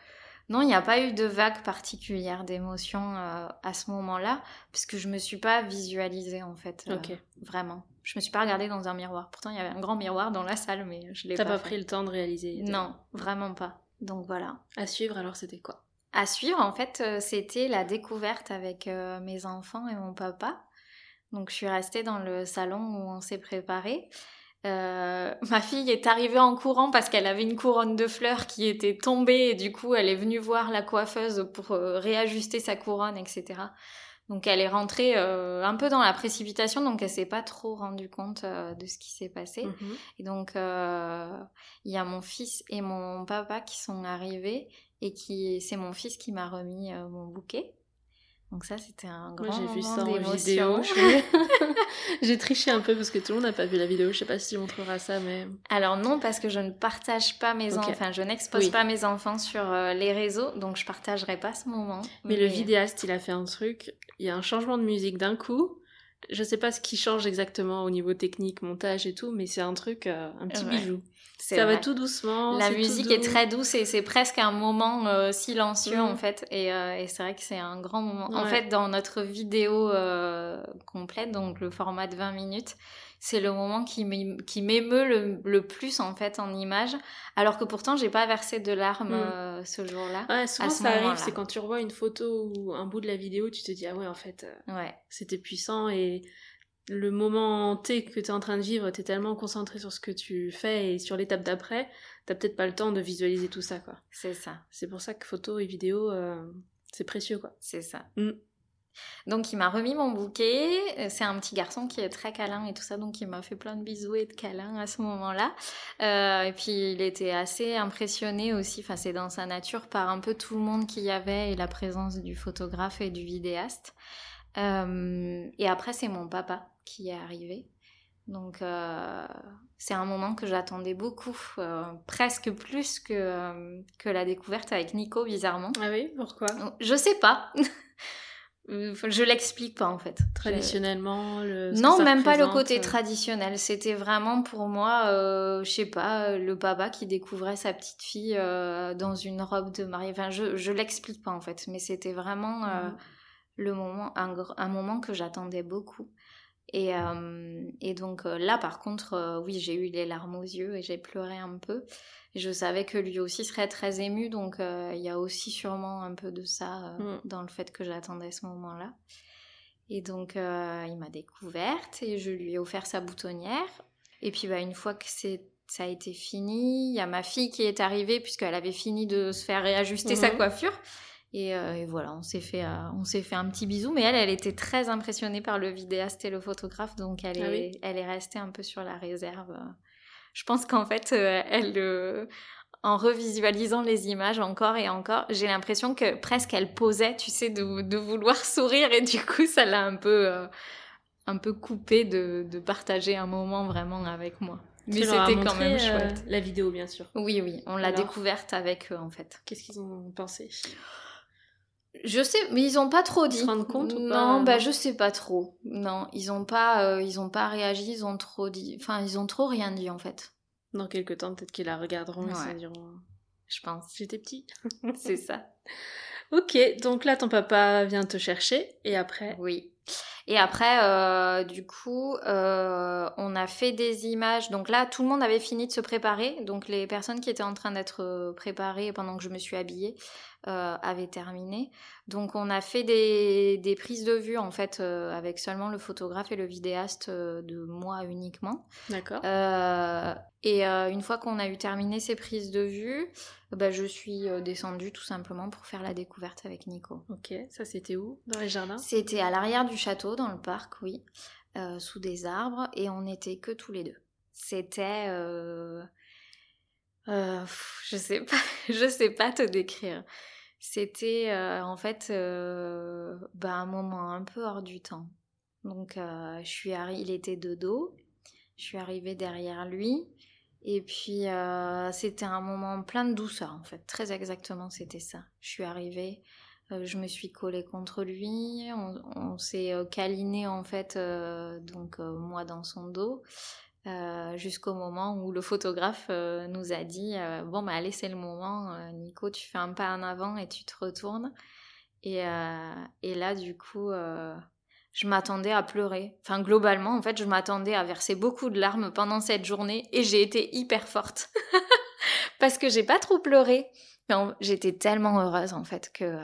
Non, il n'y a pas eu de vague particulière d'émotion euh, à ce moment-là, puisque je me suis pas visualisée en fait, euh, vraiment. Je me suis pas regardée dans un miroir. Pourtant, il y avait un grand miroir dans la salle, mais je l'ai T'as pas, pas pris le temps de réaliser Non, vraiment pas. Donc voilà. À suivre, alors c'était quoi? À suivre, en fait, euh, c'était la découverte avec mes enfants et mon papa. Donc, je suis restée dans le salon où on s'est préparé. Euh, ma fille est arrivée en courant parce qu'elle avait une couronne de fleurs qui était tombée et du coup, elle est venue voir la coiffeuse pour euh, réajuster sa couronne, etc. Donc, elle est rentrée euh, un peu dans la précipitation, donc elle s'est pas trop rendue compte de ce qui s'est passé. Mhm. Et donc, il y a mon fils et mon papa qui sont arrivés et qui c'est mon fils qui m'a remis mon bouquet. Donc ça, c'était un Moi, grand j'ai vu ça en vidéo. J'ai triché un peu parce que tout le monde n'a pas vu la vidéo. Je sais pas si tu montreras ça, mais. Alors non, parce que je ne partage pas mes enfants, enfin je n'expose Oui. pas mes enfants sur euh, les réseaux, donc je partagerai pas ce moment. Mais le vidéaste, il a fait un truc. Il y a un changement de musique d'un coup. Je sais pas ce qui change exactement au niveau technique, montage et tout, mais c'est un truc, euh, un petit Ouais, bijou. Ça va tout doucement. La musique est très douce et c'est presque un moment euh, silencieux Mm. en fait. Et, euh, et c'est vrai que c'est un grand moment. En fait, dans notre vidéo complète, donc le format de 20 minutes, c'est le moment qui m'é- qui m'émeut le, le plus en fait en image. Alors que pourtant, j'ai pas versé de larmes Mm. euh, ce jour-là. Ouais, souvent ce ça arrive, c'est quand tu revois une photo ou un bout de la vidéo, tu te dis ah ouais en fait euh, Ouais. c'était puissant et le moment T que tu es en train de vivre, tu es tellement concentré sur ce que tu fais et sur l'étape d'après, t'as peut-être pas le temps de visualiser tout ça quoi. C'est ça. C'est pour ça que photo et vidéo euh, c'est précieux quoi. C'est ça. Mm. Donc il m'a remis mon bouquet. Euh, C'est un petit garçon qui est très câlin et tout ça, donc il m'a fait plein de bisous et de câlins à ce moment-là. Euh, et puis il était assez impressionné aussi, enfin c'est dans sa nature, par un peu tout le monde qu'il y avait et la présence du photographe et du vidéaste. Euh, et après c'est mon papa qui est arrivé. Donc euh, c'est un moment que j'attendais beaucoup, euh, presque plus que, euh, que la découverte avec Nico, bizarrement. Ah oui, pourquoi? Je sais pas. Euh, Je l'explique pas en fait. Traditionnellement, le Non, même pas le côté euh, traditionnel. C'était vraiment pour moi, euh, je sais pas, euh, le papa qui découvrait sa petite fille euh, dans une robe de mariée. Enfin, je, je l'explique pas en fait, mais c'était vraiment euh, Mhm. le moment, un, un moment que j'attendais beaucoup. Et, et donc là, par contre, oui, j'ai eu les larmes aux yeux et j'ai pleuré un peu. Et je savais que lui aussi serait très ému, donc euh, il y a aussi sûrement un peu de ça euh, Mm. dans le fait que j'attendais ce moment-là. Et donc, euh, il m'a découverte et je lui ai offert sa boutonnière. Et puis, bah, une fois que c'est ça a été fini, il y a ma fille qui est arrivée puisqu'elle avait fini de se faire réajuster sa Mhm. coiffure. Et, euh, et voilà, on s'est fait, euh, on s'est fait un petit bisou. Mais elle, elle était très impressionnée par le vidéaste et le photographe, donc elle est, Ah oui. elle est restée un peu sur la réserve. Je pense qu'en fait, euh, elle, euh, en revisualisant les images encore et encore, j'ai l'impression que presque elle posait, tu sais, de, de vouloir sourire et du coup, ça l'a un peu, euh, un peu coupé de, de partager un moment vraiment avec moi. Mais c'était quand même euh, chouette. la vidéo, bien sûr. Oui, oui, on l'a découverte avec eux en fait. Qu'est-ce qu'ils ont pensé? Je sais, mais ils ont pas trop Ils dit. se rendent compte ou Non, pas bah je sais pas trop. Non, ils ont pas, euh, ils ont pas réagi, ils ont trop dit. Enfin, ils ont trop rien dit en fait. Dans quelques temps, peut-être qu'ils la regarderont et se diront Je pense. J'étais petit. C'est ça. Ok, donc là, ton papa vient te chercher et après. Oui. Et après, euh, du coup, euh, on a fait des images. Donc là, tout le monde avait fini de se préparer. Donc les personnes qui étaient en train d'être euh, préparées pendant que je me suis habillée euh, avaient terminé. Donc on a fait des, des prises de vue en fait avec seulement le photographe et le vidéaste de moi uniquement. D'accord. Et une fois qu'on a eu terminé ces prises de vue, bah, je suis descendue tout simplement pour faire la découverte avec Nico. Ok, ça c'était où? Dans les jardins? C'était à l'arrière du château, dans le parc, oui, euh, sous des arbres, et on n'était que tous les deux. C'était, euh, euh, je sais pas, je sais pas te décrire. C'était en fait bah, un moment un peu hors du temps. Donc, je suis il était de dos, je suis arrivée derrière lui, et puis c'était un moment plein de douceur en fait. Très exactement, c'était ça. Je suis arrivée. Euh, je me suis collée contre lui, on, s'est euh, câliné en fait, euh, donc moi dans son dos, jusqu'au moment où le photographe nous a dit bon bah allez c'est le moment, Nico tu fais un pas en avant et tu te retournes et, là du coup je m'attendais à pleurer. Enfin globalement en fait je m'attendais à verser beaucoup de larmes pendant cette journée et j'ai été hyper forte parce que j'ai pas trop pleuré. J'étais tellement heureuse en fait que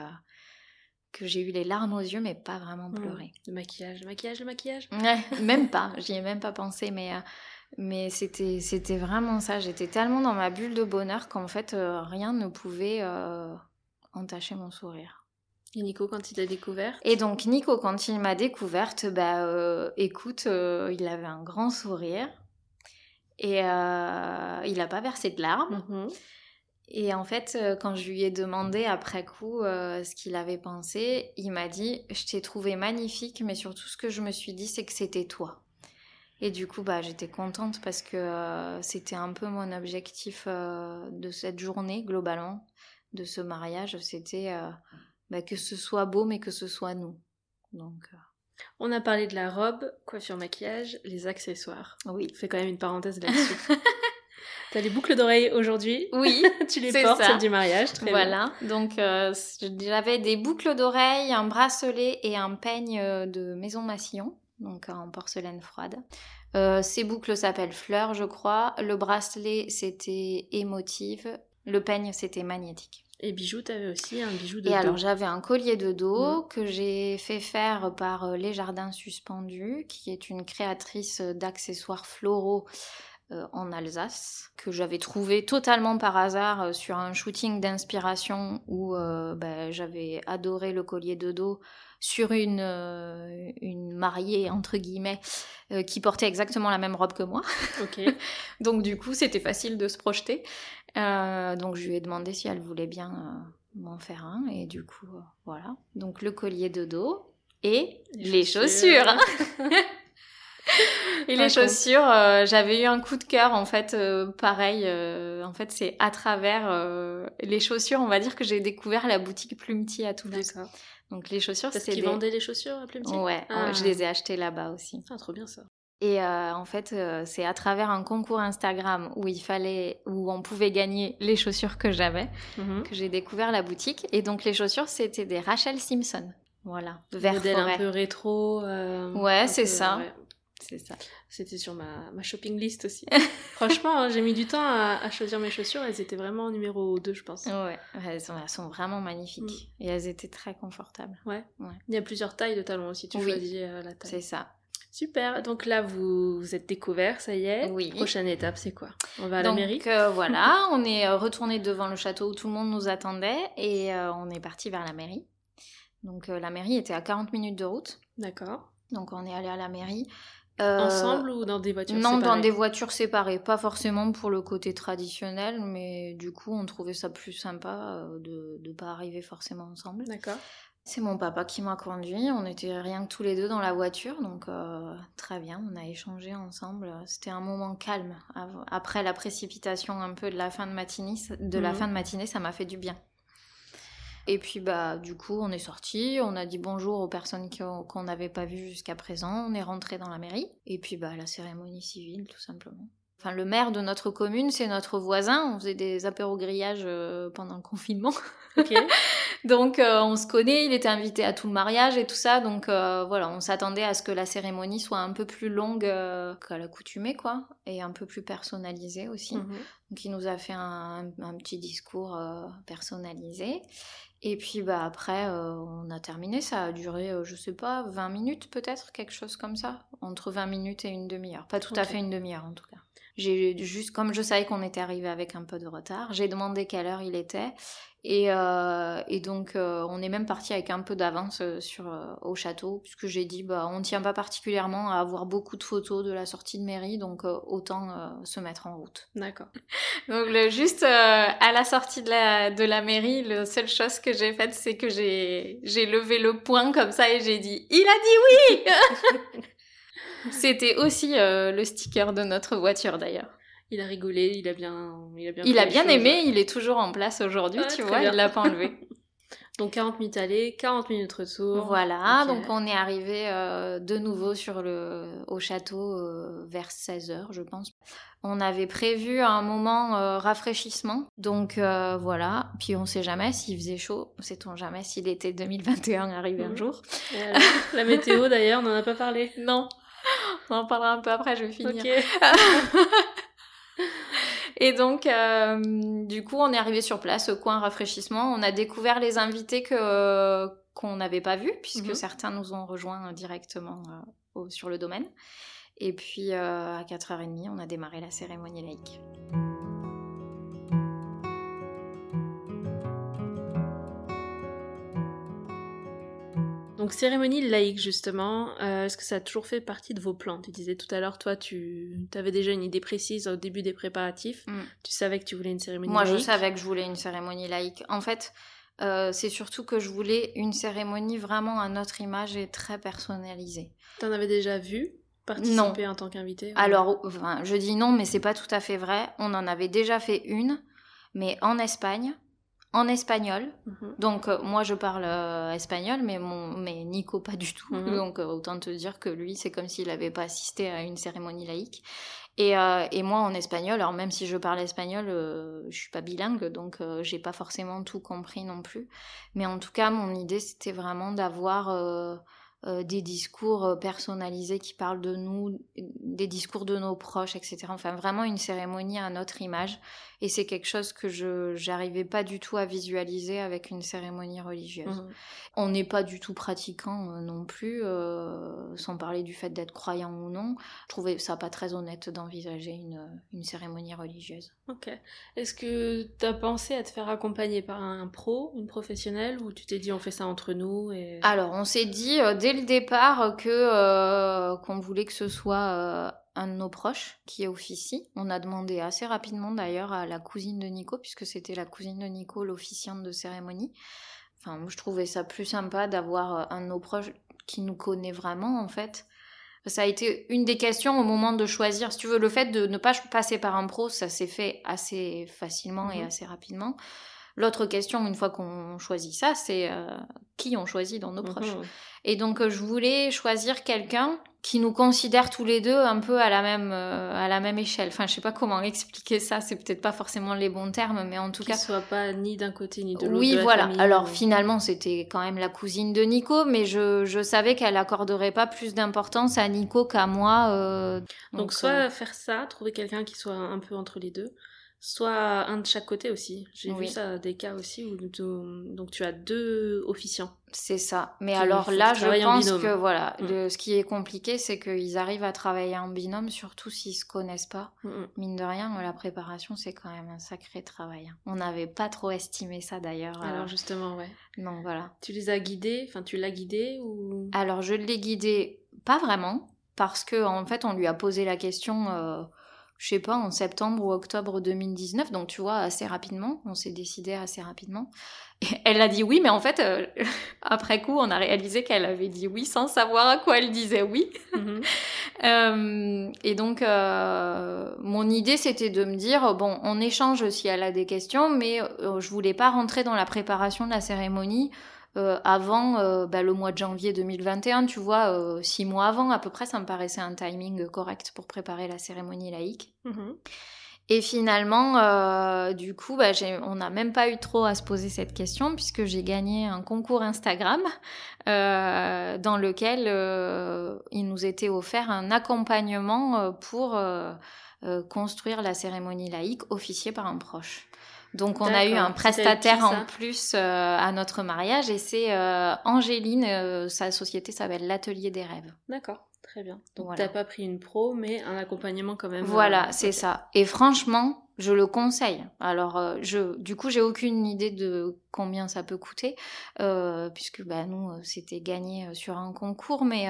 que j'ai eu les larmes aux yeux, mais pas vraiment Hmm. pleuré. Le maquillage, le maquillage, le maquillage. Ouais, même pas, j'y ai même pas pensé, mais, euh, mais c'était, c'était vraiment ça. J'étais tellement dans ma bulle de bonheur qu'en fait, euh, rien ne pouvait euh, entacher mon sourire. Et Nico, quand il l'a découvert? Et donc, Nico, quand il m'a découverte, bah, écoute, il avait un grand sourire et il n'a pas versé de larmes. Mhm. Et en fait, euh, quand je lui ai demandé après coup euh, ce qu'il avait pensé, il m'a dit Je t'ai trouvé magnifique, mais surtout ce que je me suis dit, c'est que c'était toi. Et du coup, bah, j'étais contente parce que euh, c'était un peu mon objectif de cette journée, globalement, de ce mariage. C'était bah, que ce soit beau, mais que ce soit nous. Donc. On a parlé de la robe, coiffure, maquillage, les accessoires. Oui. Fais quand même une parenthèse là-dessus. T'as les boucles d'oreilles aujourd'hui Oui. tu les portes, c'est du mariage. Très voilà. Donc, euh, j'avais des boucles d'oreilles, un bracelet et un peigne euh, de Maison Massillon, donc en porcelaine froide. Euh, ces boucles s'appellent fleurs, je crois. Le bracelet, c'était émotive. Le peigne, c'était magnétique. Et bijoux, t'avais aussi un bijou de Et alors, j'avais un collier de dos mm. que j'ai fait faire par Les Jardins Suspendus, qui est une créatrice d'accessoires floraux euh, en Alsace, que j'avais trouvé totalement par hasard euh, sur un shooting d'inspiration où euh, ben, j'avais adoré le collier de dos sur une, une mariée, entre guillemets, qui portait exactement la même robe que moi. donc du coup, c'était facile de se projeter. donc je lui ai demandé si elle voulait bien m'en faire un, et du coup, voilà. Donc le collier de dos et les, chaussures. Et les chaussures, euh, j'avais eu un coup de cœur en fait, euh, pareil. Euh, en fait, c'est à travers les chaussures, on va dire que j'ai découvert la boutique Plumty à Toulouse. Donc les chaussures, c'est qu'ils vendaient les chaussures à Plumty. Ouais, ah. je les ai achetées là-bas aussi. Ah, trop bien ça. Et en fait, c'est à travers un concours Instagram où il fallait, où on pouvait gagner les chaussures que j'avais, mhm. que j'ai découvert la boutique. Et donc les chaussures, c'était des Rachel Simpson. Voilà, vert Modèle un peu rétro. ouais, c'est ça. C'est ça. C'était sur ma, ma, shopping list aussi. Franchement, hein, j'ai mis du temps à, choisir mes chaussures. Elles étaient vraiment numéro 2, je pense. Ouais, elles sont, elles sont vraiment magnifiques. Mm. Et elles étaient très confortables. Ouais. Il y a plusieurs tailles de talons aussi. Tu choisis euh, la taille. C'est ça. Super. Donc là, vous vous êtes découvert, ça y est. Oui. Prochaine étape, c'est quoi? On va à la mairie. Donc euh, voilà, on est euh, retourné devant le château où tout le monde nous attendait et on est parti vers la mairie. Donc la mairie était à 40 minutes de route. D'accord. Donc on est allé à la mairie. Euh, Ensemble ou dans des voitures non, séparées Non, dans des voitures séparées. Pas forcément pour le côté traditionnel, mais du coup, on trouvait ça plus sympa euh, de ne pas arriver forcément ensemble. D'accord. C'est mon papa qui m'a conduit. On était rien que tous les deux dans la voiture, donc euh, très bien. On a échangé ensemble. C'était un moment calme. Après la précipitation un peu de la fin de matinée, de la mhm. fin de matinée, ça m'a fait du bien. Et puis bah du coup on est sorti, on a dit bonjour aux personnes qu'on n'avait pas vues jusqu'à présent, on est rentré dans la mairie et puis bah la cérémonie civile tout simplement. Enfin, le maire de notre commune, c'est notre voisin. On faisait des apéros grillages euh, pendant le confinement. donc, euh, on se connaît. Il était invité à tout le mariage et tout ça. Donc, euh, voilà, on s'attendait à ce que la cérémonie soit un peu plus longue qu'à l'accoutumée, quoi. Et un peu plus personnalisée aussi. Mhm. Donc, il nous a fait un, un petit discours personnalisé. Et puis bah après, euh, on a terminé. Ça a duré, euh, je sais pas, 20 minutes peut-être, quelque chose comme ça. Entre 20 minutes et une demi-heure. Pas tout à fait une demi-heure en tout cas. J'ai juste, comme je savais qu'on était arrivé avec un peu de retard, j'ai demandé quelle heure il était. Et, euh, et donc, euh, on est même parti avec un peu d'avance euh, sur au château, puisque j'ai dit, bah, on ne tient pas particulièrement à avoir beaucoup de photos de la sortie de mairie, donc autant se mettre en route. D'accord. donc, le, juste à la sortie de la, de la mairie, la seule chose que j'ai faite, c'est que j'ai levé le poing comme ça et j'ai dit, il a dit oui C'était aussi le sticker de notre voiture d'ailleurs il a rigolé, il a bien, il a bien, il a bien aimé, il est toujours en place aujourd'hui, tu vois, il l'a pas enlevé. donc 40 minutes aller, 40 minutes retour. Voilà, donc on est arrivé euh, de nouveau sur le, au château euh, vers 16h, je pense. On avait prévu un moment euh, rafraîchissement, donc voilà. Puis on sait jamais s'il faisait chaud, sait-on jamais si l'été 2021 arrivait un mhm. jour. la météo d'ailleurs, on n'en a pas parlé. Non, on en parlera un peu après, je vais finir. Et donc, euh, du coup, on est arrivé sur place, au coin rafraîchissement. On a découvert les invités que qu'on n'avait pas vus, puisque mhm. certains nous ont rejoints directement euh, sur le domaine. Et puis, euh, à 4h30, on a démarré la cérémonie laïque. Donc cérémonie laïque justement, euh, est-ce que ça a toujours fait partie de vos plans? Tu disais tout à l'heure, toi, tu avais déjà une idée précise au début des préparatifs. Mm. Tu savais que tu voulais une cérémonie Moi, laïque? je savais que je voulais une cérémonie laïque. En fait, euh, c'est surtout que je voulais une cérémonie vraiment à notre image et très personnalisée. T'en avais déjà vu participer en tant qu'invité Alors, enfin, je dis non, mais c'est pas tout à fait vrai. On en avait déjà fait une, mais en Espagne, en espagnol. Mhm. Donc euh, moi je parle euh, espagnol, mais mon mais Nico pas du tout. Mhm. Donc euh, autant te dire que lui c'est comme s'il n'avait pas assisté à une cérémonie laïque. Et, et moi en espagnol, alors même si je parle espagnol, je suis pas bilingue, donc j'ai pas forcément tout compris non plus. Mais en tout cas, mon idée c'était vraiment d'avoir euh, des discours euh, personnalisés qui parlent de nous, des discours de nos proches, etc. Enfin, vraiment une cérémonie à notre image. Et c'est quelque chose que je j'arrivais pas du tout à visualiser avec une cérémonie religieuse. Mhm. On n'est pas du tout pratiquant euh, non plus, euh, sans parler du fait d'être croyant ou non. Je trouvais ça pas très honnête d'envisager une, une cérémonie religieuse. Ok. Est-ce que t'as pensé à te faire accompagner par un pro, une professionnelle, ou tu t'es dit on fait ça entre nous et... Alors, on s'est dit dès le départ que euh, qu'on voulait que ce soit euh, un de nos proches qui officie. On a demandé assez rapidement d'ailleurs à la cousine de Nico, puisque c'était la cousine de Nico l'officiante de cérémonie. Enfin, moi, je trouvais ça plus sympa d'avoir euh, un de nos proches qui nous connaît vraiment en fait. Ça a été une des questions au moment de choisir. Si tu veux, le fait de ne pas passer par un pro, ça s'est fait assez facilement et Mhm. assez rapidement. L'autre question, une fois qu'on choisit ça, c'est euh, qui on choisit dans nos proches. Mhm. Et donc euh, je voulais choisir quelqu'un qui nous considère tous les deux un peu à la même euh, à la même échelle. Enfin, je sais pas comment expliquer ça, c'est peut-être pas forcément les bons termes, mais en tout Qui cas soit pas ni d'un côté ni de l'autre. oui, de la voilà. famille, Alors finalement, c'était quand même la cousine de Nico, mais je, je savais qu'elle accorderait pas plus d'importance à Nico qu'à moi. euh, Donc, soit faire ça, trouver quelqu'un qui soit un peu entre les deux, soit un de chaque côté aussi. J'ai vu ça des cas aussi où tu- donc tu as deux officiants. c'est ça. Mais alors là, je pense que voilà, Mm. le- ce qui est compliqué, c'est qu'ils arrivent à travailler en binôme, surtout s'ils se connaissent pas. Mhm. Mine de rien, la préparation, c'est quand même un sacré travail. hein. On n'avait pas trop estimé ça d'ailleurs. euh, Alors justement, ouais. Donc voilà. Tu les as guidés, enfin tu l'as guidé ou? Alors je l'ai guidé pas vraiment parce que en fait on lui a posé la question, euh, je sais pas, en septembre ou octobre 2019, donc tu vois assez rapidement, on s'est décidé assez rapidement. Et elle a dit oui, mais en fait euh, après coup on a réalisé qu'elle avait dit oui sans savoir à quoi elle disait oui. Mhm. Euh, et donc, euh, mon idée, c'était de me dire, bon, on échange si elle a des questions, mais je voulais pas rentrer dans la préparation de la cérémonie euh, avant euh, bah, le mois de janvier 2021, tu vois, euh, six mois avant à peu près, ça me paraissait un timing correct pour préparer la cérémonie laïque. Mhm. Et finalement, du coup, bah, j'ai- on n'a même pas eu trop à se poser cette question puisque j'ai gagné un concours Instagram dans lequel il nous était offert un accompagnement pour construire la cérémonie laïque officiée par un proche. Donc on a eu un prestataire qui, en plus euh, à notre mariage et c'est euh, Angéline, euh, sa société s'appelle l'Atelier des Rêves. D'accord, très bien. Donc Voilà. t'as pas pris une pro, mais un accompagnement quand même. Voilà, c'est ça. Et franchement, je le conseille. Alors, je, du coup, j'ai aucune idée de combien ça peut coûter, puisque bah, nous, c'était gagné sur un concours, mais,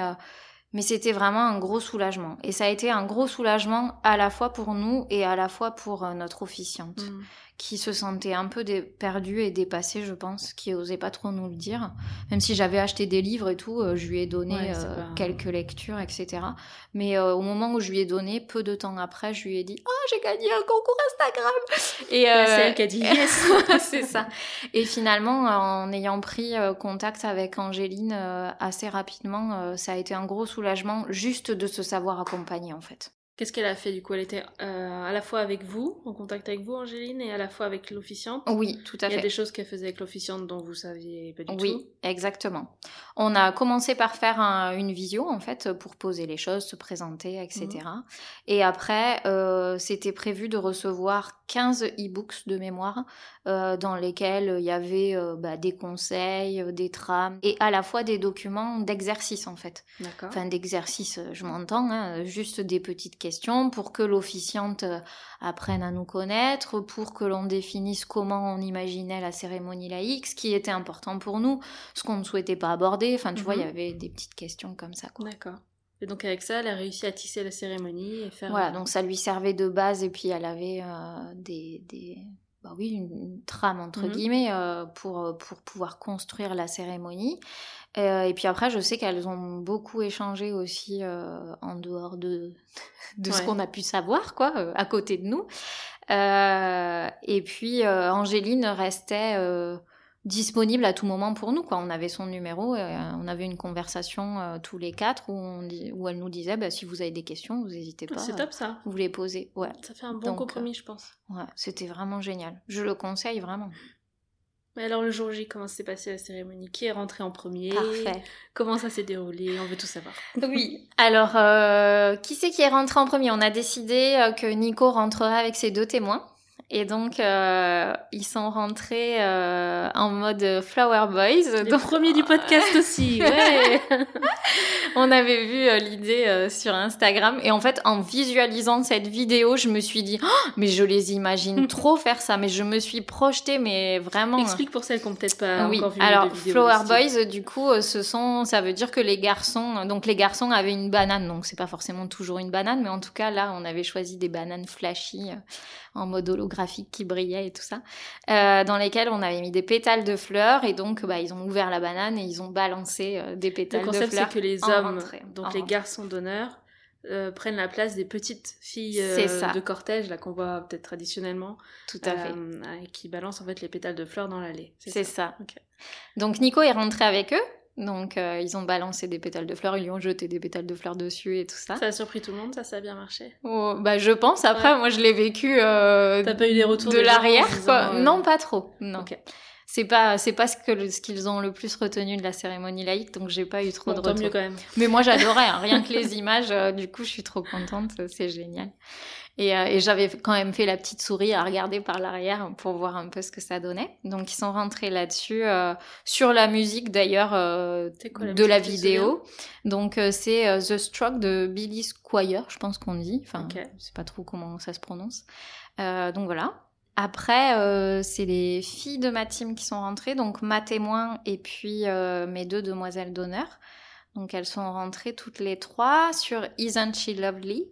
mais c'était vraiment un gros soulagement. Et ça a été un gros soulagement à la fois pour nous et à la fois pour notre officiante, Mhm. Qui se sentait un peu perdue et dépassée, je pense, qui osait pas trop nous le dire. Même si j'avais acheté des livres et tout, euh, je lui ai donné Ouais, euh, pas- quelques lectures, etc. Mais euh, au moment où je lui ai donné, peu de temps après, je lui ai dit Oh, j'ai gagné un concours Instagram Et euh, C'est elle qui a dit yes. c'est ça. Et finalement, en ayant pris contact avec Angéline assez rapidement, ça a été un gros soulagement juste de se savoir accompagner en fait. Qu'est-ce qu'elle a fait du coup? Elle était euh, à la fois avec vous, en contact avec vous, Angéline, et à la fois avec l'officiante? Oui, tout à Il y a fait. des choses qu'elle faisait avec l'officiante dont vous saviez pas du Oui, tout? exactement. On a commencé par faire un- une visio en fait pour poser les choses, se présenter, etc. Mhm. Et après, euh, c'était prévu de recevoir 15 e-books de mémoire euh, dans lesquels il y avait bah, des conseils, des trames et à la fois des documents d'exercice en fait. D'accord. Enfin, d'exercice, je m'entends, hein, juste des petites questions pour que l'officiante euh, apprenne à nous connaître, pour que l'on définisse comment on imaginait la cérémonie laïque, ce qui était important pour nous, ce qu'on ne souhaitait pas aborder. Enfin, tu vois, il y Mhm. avait des petites questions comme ça. D'accord. Et donc avec ça, elle a réussi à tisser la cérémonie et faire. Voilà, donc ça lui servait de base et puis elle avait euh, des, des- bah oui, une, une trame entre Mhm. guillemets euh, pour, pour pouvoir construire la cérémonie. Euh, et puis après, je sais qu'elles ont beaucoup échangé aussi euh, en dehors de, de ce qu'on a pu savoir, quoi, euh, à côté de nous. Et puis Angéline restait disponible à tout moment pour nous. Quoi. On avait son numéro, et, on avait une conversation tous les quatre où, on où elle nous disait bah, si vous avez des questions, vous n'hésitez pas. C'est top ça. Vous les posez. Ouais, Ça fait un bon Donc, compromis, je pense. ouais c'était vraiment génial. Je le conseille vraiment. Mais alors le jour J, comment s'est passée la cérémonie? Qui est rentré en premier? Parfait. Comment ça s'est déroulé? On veut tout savoir. Oui. Alors, euh, qui c'est qui est rentré en premier? On a décidé euh, que Nico rentrerait avec ses deux témoins. Et donc, euh, ils sont rentrés euh, en mode Flower Boys. Les Donc, premiers du podcast aussi, ouais on avait vu euh, l'idée euh, sur Instagram. Et en fait, en visualisant cette vidéo, je me suis dit, Oh, mais je les imagine trop faire ça. Mais je me suis projetée, mais vraiment. Explique pour celles qui n'ont peut-être pas oui, encore vu alors vidéo Flower. Boys, du coup, euh, ce sont, ça veut dire que les garçons, donc les garçons avaient une banane, donc c'est pas forcément toujours une banane, mais en tout cas là, on avait choisi des bananes flashy euh, en mode holographique qui brillaient et tout ça, euh, dans lesquelles on avait mis des pétales de fleurs et donc bah, ils ont ouvert la banane et ils ont balancé euh, des pétales Le de concept, fleurs. c'est que les hommes, rentrée, donc les rentrée. garçons d'honneur, euh, prennent la place des petites filles euh, de cortège, là qu'on voit peut-être traditionnellement, Tout à fait. euh, et qui balancent en fait les pétales de fleurs dans l'allée. C'est ça. Donc Nico est rentré avec eux. Donc euh, ils ont balancé des pétales de fleurs, ils lui ont jeté des pétales de fleurs dessus et tout ça. Ça a surpris tout le monde, ça, ça a bien marché. Oh, bah je pense. Après, Ouais. moi je l'ai vécu euh, T'as pas eu des retours de l'arrière, quoi. euh, Non, pas trop. Non. Ok. C'est pas, c'est pas ce que ce qu'ils ont le plus retenu de la cérémonie laïque, donc j'ai pas eu trop Bon, de retours. mieux quand même. Mais moi j'adorais, hein. rien que les images. du coup, je suis trop contente, c'est génial. Et, euh, et j'avais quand même fait la petite souris à regarder par l'arrière pour voir un peu ce que ça donnait. Donc ils sont rentrés là-dessus euh, sur la musique d'ailleurs euh, de la vidéo. Donc c'est The Stroke de Billy Squire, je pense qu'on dit. Enfin, Ok. je sais pas trop comment ça se prononce. Donc voilà. Après, euh, c'est les filles de ma team qui sont rentrées, donc ma témoin et puis euh, mes deux demoiselles d'honneur. Donc elles sont rentrées toutes les trois sur Isn't She Lovely?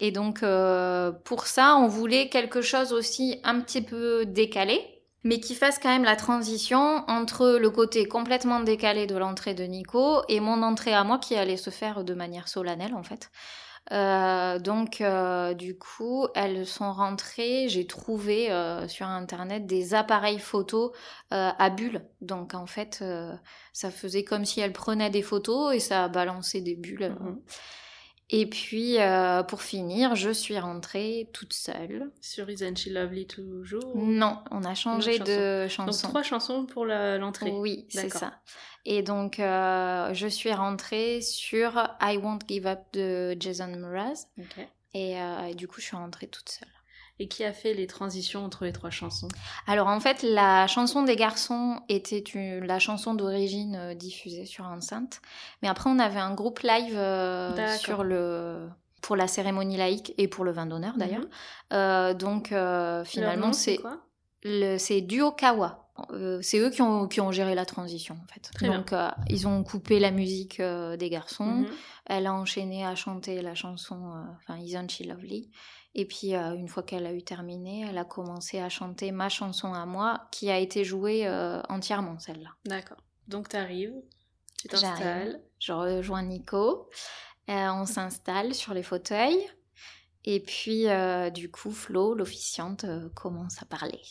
Et donc euh, pour ça, on voulait quelque chose aussi un petit peu décalé, mais qui fasse quand même la transition entre le côté complètement décalé de l'entrée de Nico et mon entrée à moi qui allait se faire de manière solennelle en fait. Euh, donc, euh, du coup, elles sont rentrées. J'ai trouvé sur internet des appareils photos à bulles. Donc, en fait, ça faisait comme si elles prenaient des photos et ça balançait des bulles. Mhm. Et puis, euh, pour finir, je suis rentrée toute seule. Sur Isn't She Lovely toujours Non, on a changé de Donc chanson. trois chansons pour l'entrée. Oui, c'est ça. Et donc, euh, je suis rentrée sur I Won't Give Up de Jason Mraz. Et, euh, et du coup, je suis rentrée toute seule. Et qui a fait les transitions entre les trois chansons? Alors en fait, la chanson des garçons était une- la chanson d'origine euh, diffusée sur enceinte. Mais après, on avait un groupe live euh, sur le pour la cérémonie laïque et pour le vin d'honneur d'ailleurs. Mhm. Euh, donc euh, Leur finalement, c'est c'est Duo Kawa. C'est eux qui ont, qui ont géré la transition en fait. Très Donc ils ont coupé la musique des garçons. Mhm. Elle a enchaîné à chanter la chanson, Isn't She Lovely? Et puis euh, une fois qu'elle a eu terminé, elle a commencé à chanter ma chanson à moi, qui a été jouée euh, entièrement celle-là. D'accord. Donc t'arrives, tu t'installes. Je rejoins Nico, euh, on s'installe sur les fauteuils. Et puis du coup, Flo, l'officiante, commence à parler.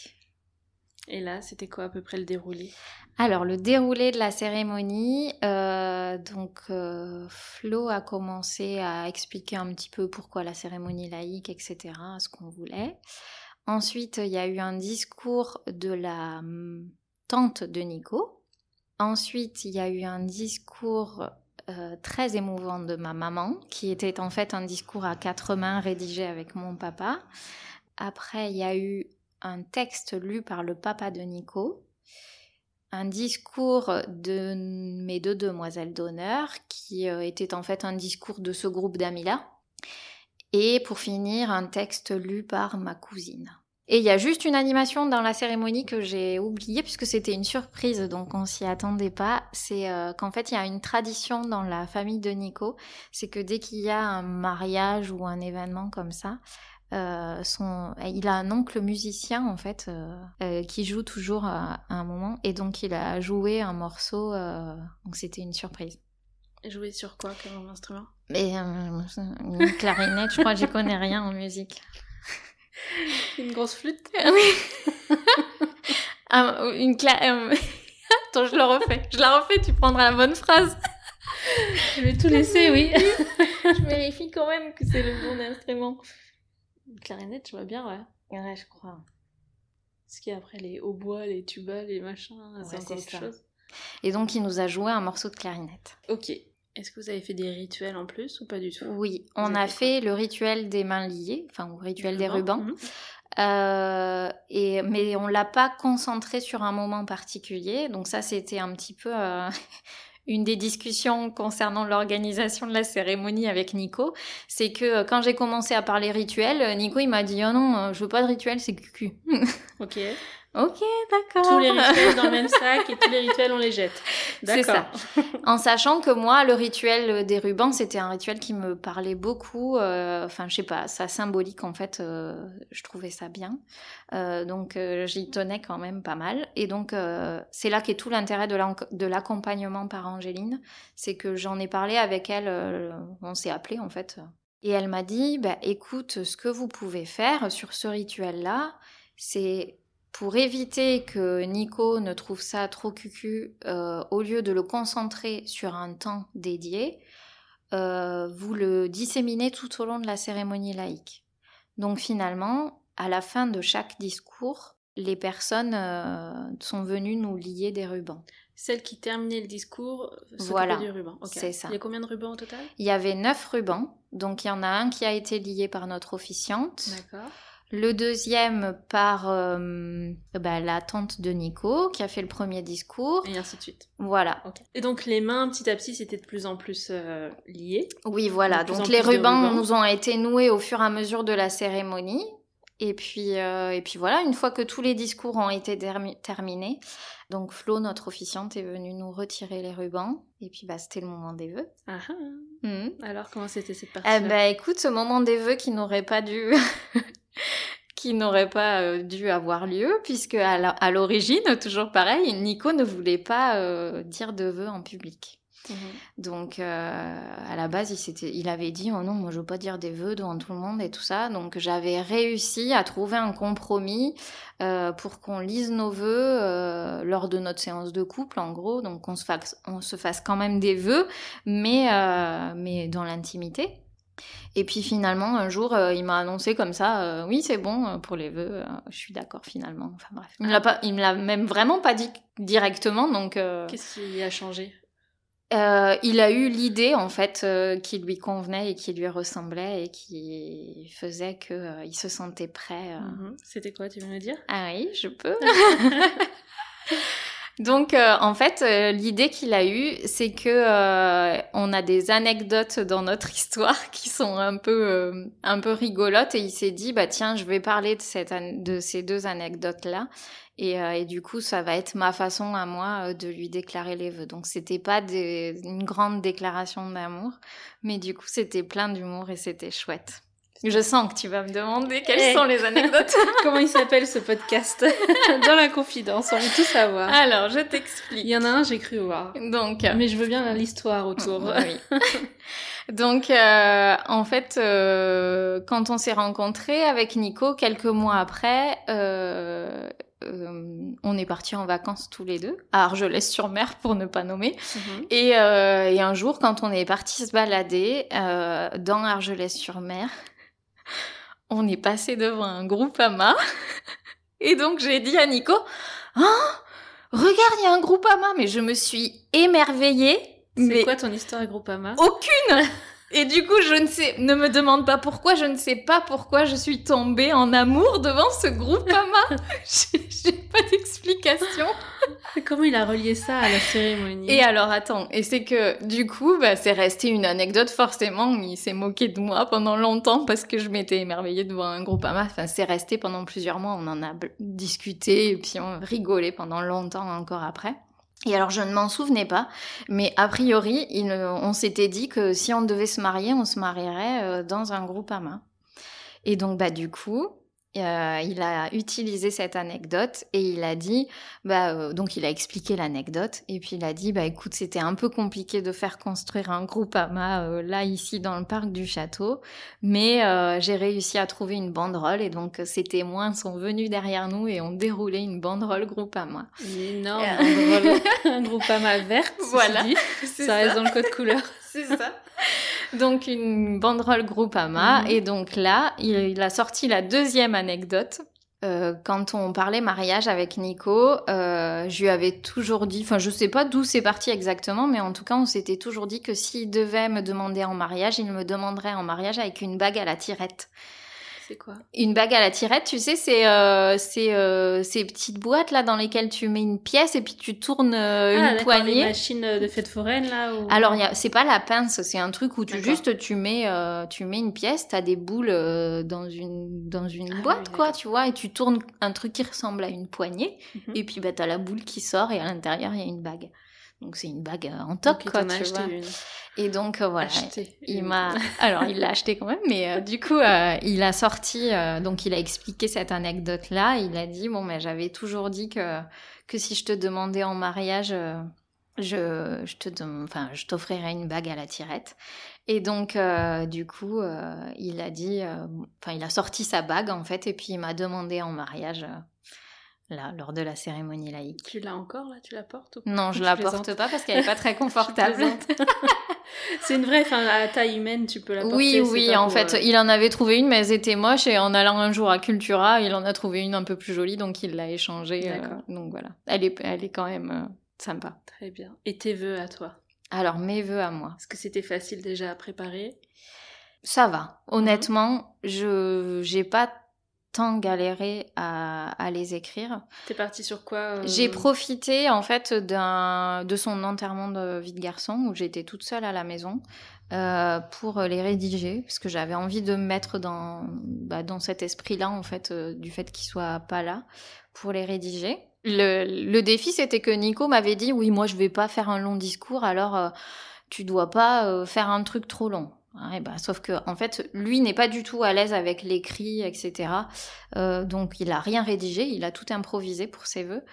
Et là, c'était quoi à peu près le déroulé? Alors, le déroulé de la cérémonie, euh, donc euh, Flo a commencé à expliquer un petit peu pourquoi la cérémonie laïque, etc., ce qu'on voulait. Ensuite, il y a eu un discours de la hum, tante de Nico. Ensuite, il y a eu un discours euh, très émouvant de ma maman, qui était en fait un discours à quatre mains rédigé avec mon papa. Après, il y a eu un texte lu par le papa de Nico un discours de mes deux demoiselles d'honneur, qui euh, était en fait un discours de ce groupe d'amis-là. Et pour finir, un texte lu par ma cousine. Et il y a juste une animation dans la cérémonie que j'ai oubliée puisque c'était une surprise, donc on s'y attendait pas. C'est euh, qu'en fait il y a une tradition dans la famille de Nico, c'est que dès qu'il y a un mariage ou un événement comme ça, euh, son, il a un oncle musicien en fait euh, euh, qui joue toujours à, à, un moment et donc il a joué un morceau, donc c'était une surprise. Jouer sur quoi comme instrument? Mais une clarinette, je crois, j'y connais rien en musique. Une grosse flûte? Oui. Ah, une cla... Attends, je le refais. Je la refais, tu prendras la bonne phrase. Je vais tout laisser, oui. je vérifie quand même que c'est le bon instrument. Clarinette, je vois bien, ouais. Ouais, je crois. Ce a après les hautbois, les tubas, les machins, c'est Ouais, encore c'est autre ça. chose. Et donc, il nous a joué un morceau de clarinette. Ok. Est-ce que vous avez fait des rituels en plus ou pas du tout? Oui, Vous on a fait fait le rituel des mains liées, enfin, ou rituel des Rubans, rubans. mhm. Euh, et, mais on l'a pas concentré sur un moment particulier. Donc ça, c'était un petit peu euh, une des discussions concernant l'organisation de la cérémonie avec Nico. C'est que euh, quand j'ai commencé à parler rituel, euh, Nico il m'a dit oh non, euh, je veux pas de rituel, c'est cucu. Ok. Ok, d'accord. Tous les rituels dans le même sac et tous les rituels on les jette. C'est D'accord. En sachant que moi, le rituel des rubans, c'était un rituel qui me parlait beaucoup. euh, Enfin, je sais pas, ça symbolique en fait. euh, je trouvais ça bien. Euh, donc, j'y tenais quand même pas mal. Et donc, c'est là qu'est tout l'intérêt de l'accompagnement par Angéline. C'est que j'en ai parlé avec elle. on s'est appelé en fait. Et elle m'a dit, bah, écoute, ce que vous pouvez faire sur ce rituel-là, c'est pour éviter que Nico ne trouve ça trop cucu, euh, au lieu de le concentrer sur un temps dédié, euh, vous le disséminez tout au long de la cérémonie laïque. Donc finalement, à la fin de chaque discours, les personnes euh, sont venues nous lier des rubans. Celle qui terminait le discours Voilà, du ruban. Ok. c'est ça. Il y a combien de rubans au total? Il y avait neuf rubans, donc il y en a un qui a été lié par notre officiante. D'accord. Le deuxième par euh, bah, la tante de Nico qui a fait le premier discours. Et ainsi de suite. Voilà. Et donc les mains, petit à petit, c'était de plus en plus euh, liées. Oui, voilà. Donc les rubans, rubans. nous ont été noués au fur et à mesure de la cérémonie. Et puis, euh, et puis voilà, une fois que tous les discours ont été terminés, donc Flo, notre officiante, est venue nous retirer les rubans. Et puis bah, c'était le moment des vœux. Ah ah. Mhm. Alors comment c'était cette partie Eh ben, écoute, ce moment des vœux qui n'aurait pas dû, qui n'aurait pas euh, dû avoir lieu, puisque à l'origine, toujours pareil, Nico ne voulait pas euh, dire de vœux en public. Mhm. Donc, euh, à la base, il, avait dit Oh non, moi je veux pas dire des vœux devant tout le monde et tout ça. Donc, j'avais réussi à trouver un compromis euh, pour qu'on lise nos vœux euh, lors de notre séance de couple, en gros. Donc, qu'on se fasse, on se fasse quand même des vœux, mais, mais dans l'intimité. Et puis finalement, un jour, euh, il m'a annoncé comme ça, euh, oui, c'est bon euh, pour les vœux, euh, je suis d'accord finalement. Enfin bref, il me l'a pas, il me l'a même vraiment pas dit directement, donc. Qu'est-ce qui a changé? il a eu l'idée en fait qui lui convenait et qui lui ressemblait et qui faisait que il se sentait prêt. Mhm. C'était quoi, tu veux me dire? Ah oui, je peux. Donc euh, en fait, euh, l'idée qu'il a eue, c'est que euh, on a des anecdotes dans notre histoire qui sont un peu euh, un peu rigolotes et il s'est dit bah tiens, je vais parler de cette de ces deux anecdotes là. Et, euh, et du coup, ça va être ma façon à moi euh, de lui déclarer les vœux. Donc, c'était pas des- une grande déclaration d'amour, mais du coup, c'était plein d'humour et c'était chouette. Je sens que tu vas me demander quelles Eh. sont les anecdotes. Comment il s'appelle ce podcast Dans la confidence, on veut tout savoir. Alors, je Il t'explique. y en a un, j'ai cru voir. Donc, Mais je veux bien l'histoire autour. Oui. Donc, euh, en fait, euh, quand on s'est rencontrés avec Nico, quelques mois après, euh, euh, on est partis en vacances tous les deux à Argelès-sur-Mer pour ne pas nommer. Mhm. Et, euh, et un jour, quand on est parti se balader euh, dans Argelès-sur-Mer, on est passé devant un groupe AMA. Et donc, j'ai dit à Nico, ah, regarde, il y a un groupe AMA. Mais je me suis émerveillée. C'est Mais quoi ton histoire à Groupama aucune Et du coup, je ne sais, ne me demande pas pourquoi, je ne sais pas pourquoi je suis tombée en amour devant ce groupe Ama. J'ai pas d'explication. Comment il a relié ça à la cérémonie? Et alors, attends, et c'est que du coup, bah, c'est resté une anecdote forcément. Il s'est moqué de moi pendant longtemps parce que je m'étais émerveillée devant un groupe Ama. Enfin, c'est resté pendant plusieurs mois. On en a discuté et puis on rigolait pendant longtemps encore après. Et alors je ne m'en souvenais pas, mais a priori, on s'était dit que si on devait se marier, on se marierait euh, dans un groupe AMA. Et donc bah du coup, euh, il a utilisé cette anecdote et il a dit, bah, euh, donc il a expliqué l'anecdote et puis il a dit, bah écoute, c'était un peu compliqué de faire construire un groupe AMA euh, là ici dans le parc du château, mais j'ai réussi à trouver une banderole et donc ces témoins sont venus derrière nous et ont déroulé une banderole groupe AMA. Une énorme banderole, un groupe AMA verte, voilà, dit. ça, ça reste dans le code couleur. C'est ça donc une banderole Groupama. Mhm. Et donc là, il, a sorti la deuxième anecdote. Euh, quand on parlait mariage avec Nico, euh, je lui avais toujours dit, enfin je sais pas d'où c'est parti exactement, mais en tout cas on s'était toujours dit que s'il devait me demander en mariage, il me demanderait en mariage avec une bague à la tirette. C'est quoi? Une bague à la tirette, tu sais, c'est euh, euh, ces petites boîtes là dans lesquelles tu mets une pièce et puis tu tournes euh, ah, une poignée. Les machines de fête foraine là. Alors c'est pas la pince, c'est un truc où tu juste tu mets tu mets une pièce, t'as des boules dans une dans une ah boîte quoi, tu vois, et tu tournes un truc qui ressemble à une poignée mhm. et puis bah t'as la boule qui sort et à l'intérieur il y a une bague. Donc c'est une bague en toc quoi, tu vois. Une. Et donc euh, voilà, il m'a alors il l'a acheté quand même mais euh, du coup euh, il a sorti donc il a expliqué cette anecdote là, il a dit bon mais j'avais toujours dit que que si je te demandais en mariage je, je te enfin je t'offrirais une bague à la tirette et donc du coup il a dit enfin il a sorti sa bague en fait et puis il m'a demandé en mariage là, lors de la cérémonie laïque. Tu l'as encore là Tu la portes ou Non, je, la porte pas parce qu'elle est pas très confortable. c'est une vraie, enfin à taille humaine, tu peux la porter. Oui, oui, en fait, euh, il en avait trouvé une, mais elles étaient moches et en allant un jour à Cultura, il en a trouvé une un peu plus jolie, donc il l'a échangée. Euh, donc voilà, elle est, elle est quand même euh, sympa. Très bien. Et tes vœux à toi? Alors mes vœux à moi. Est-ce que c'était facile déjà à préparer? Ça va. Honnêtement, je j'ai pas tant galéré à, à les écrire. T'es partie sur quoi euh? J'ai profité en fait d'un de son enterrement de vie de garçon où j'étais toute seule à la maison euh, pour les rédiger parce que j'avais envie de me mettre dans bah, dans cet esprit-là en fait euh, du fait qu'il soit pas là pour les rédiger. Le, le défi c'était que Nico m'avait dit oui moi je vais pas faire un long discours alors tu dois pas faire un truc trop long. Bah, sauf que en fait, lui n'est pas du tout à l'aise avec l'écrit, etc. Euh, donc il a rien rédigé, il a tout improvisé pour ses vœux.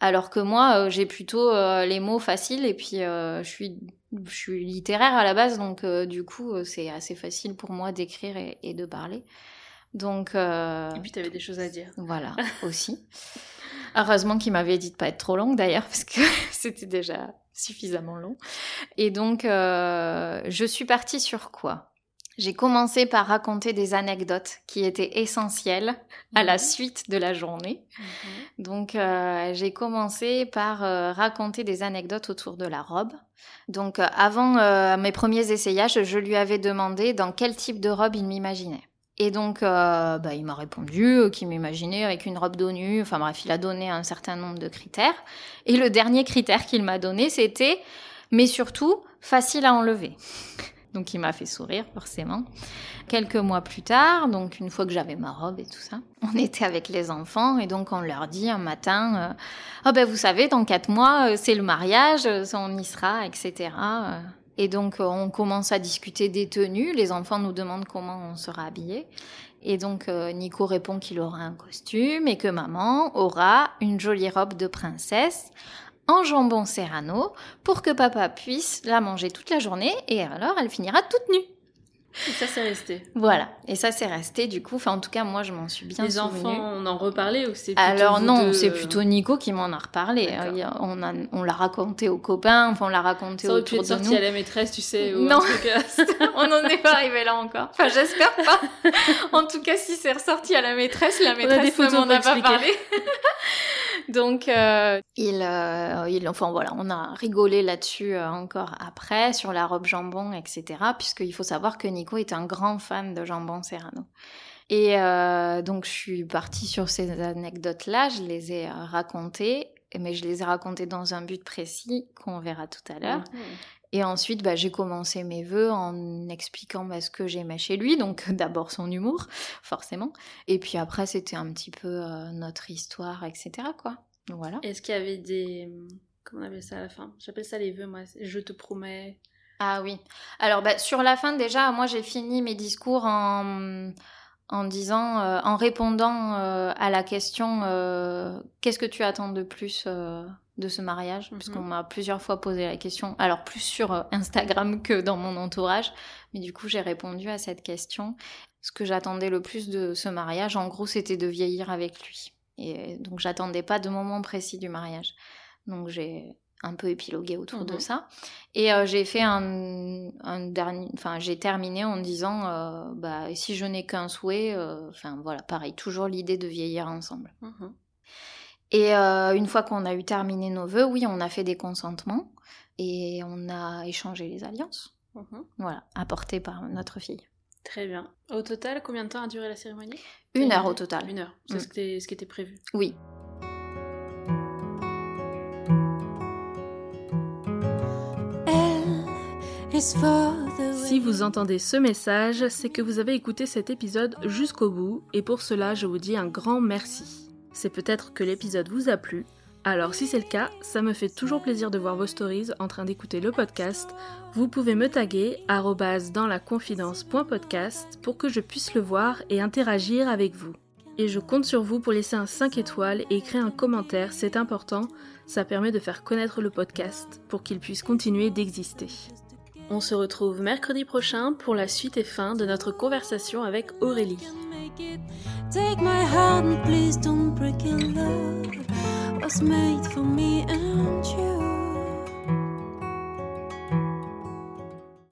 Alors que moi, euh, j'ai plutôt euh, les mots faciles et puis je suis je suis littéraire à la base, donc du coup c'est assez facile pour moi d'écrire et, et, de parler. Donc et puis tu avais des choses à dire. Voilà aussi. Heureusement qu'il m'avait dit de pas être trop longue d'ailleurs parce que c'était déjà suffisamment long. Et donc, euh, je suis partie sur quoi? J'ai commencé par raconter des anecdotes qui étaient essentielles à la mhm. suite de la journée. Mhm. Donc, euh, j'ai commencé par euh, raconter des anecdotes autour de la robe. Donc, avant mes premiers essayages, je lui avais demandé dans quel type de robe il m'imaginait. Et donc, euh, bah, il m'a répondu euh, qu'il m'imaginait avec une robe nue. Enfin bref, il a donné un certain nombre de critères. Et le dernier critère qu'il m'a donné, c'était, mais surtout, facile à enlever. Donc il m'a fait sourire, forcément. Quelques mois plus tard, donc une fois que j'avais ma robe et tout ça, on était avec les enfants et donc on leur dit un matin, euh, oh ben vous savez, dans quatre mois, euh, c'est le mariage, on y sera, etc. Et donc, euh, on commence à discuter des tenues. Les enfants nous demandent comment on sera habillé. Et donc, euh, Nico répond qu'il aura un costume et que maman aura une jolie robe de princesse en jambon serrano pour que papa puisse la manger toute la journée et alors elle finira toute nue. Et ça, c'est resté. Voilà. Et ça, c'est resté, du coup. Enfin, en tout cas, moi, je m'en suis bien Les enfants, on en reparlait ou c'est Alors, non, c'est plutôt Nico qui m'en a reparlé. On, a, on l'a raconté aux copains, enfin, on l'a raconté ça autour être sorti à la maîtresse, tu sais. non, on n'en est pas arrivé là encore. Enfin, j'espère pas. en tout cas, si c'est ressorti à la maîtresse, la maîtresse ne m'en a pas parlé. Donc, euh, il, euh, il, enfin voilà, on a rigolé là-dessus euh, encore après, sur la robe jambon, etc. Puisqu'il faut savoir que Nico est un grand fan de jambon serrano. Et donc, je suis partie sur ces anecdotes-là, je les ai racontées, mais je les ai racontées dans un but précis qu'on verra tout à l'heure. Mhm. Et ensuite, bah, j'ai commencé mes vœux en expliquant bah, ce que j'aimais chez lui. Donc d'abord son humour, forcément. Et puis après, c'était un petit peu euh, notre histoire, etc. Quoi. voilà. Est-ce qu'il y avait des... Comment on appelle ça à la fin? J'appelle ça les vœux, moi. Je te promets. Ah oui. Alors bah, sur la fin, déjà, moi j'ai fini mes discours en en disant, euh, en répondant euh, à la question qu'est-ce que tu attends de plus de ce mariage, parce qu'on mhm. m'a plusieurs fois posé la question, alors plus sur euh, Instagram que dans mon entourage, mais du coup j'ai répondu à cette question. Ce que j'attendais le plus de ce mariage, en gros, c'était de vieillir avec lui. Et donc j'attendais pas de moment précis du mariage. Donc j'ai un peu épilogué autour de mhm. ça. Et euh, j'ai fait un, dernier, enfin j'ai terminé en disant, euh, bah si je n'ai qu'un souhait, enfin voilà, pareil, toujours l'idée de vieillir ensemble. Mhm. Et euh, une fois qu'on a eu terminé nos vœux, oui, on a fait des consentements et on a échangé les alliances. Mhm. Voilà, apportées par notre fille. Très bien. Au total, combien de temps a duré la cérémonie? Une heure au total. Une heure, c'est mm. ce, qui était prévu. Oui. Si vous entendez ce message, c'est que vous avez écouté cet épisode jusqu'au bout et pour cela je vous dis un grand merci. C'est peut-être que l'épisode vous a plu. Alors si c'est le cas, ça me fait toujours plaisir de voir vos stories en train d'écouter le podcast. Vous pouvez me taguer dans la confidence.podcast pour que je puisse le voir et interagir avec vous. Et je compte sur vous pour laisser un 5 étoiles et écrire un commentaire, c'est important, ça permet de faire connaître le podcast pour qu'il puisse continuer d'exister. On se retrouve mercredi prochain pour la suite et fin de notre conversation avec Aurélie.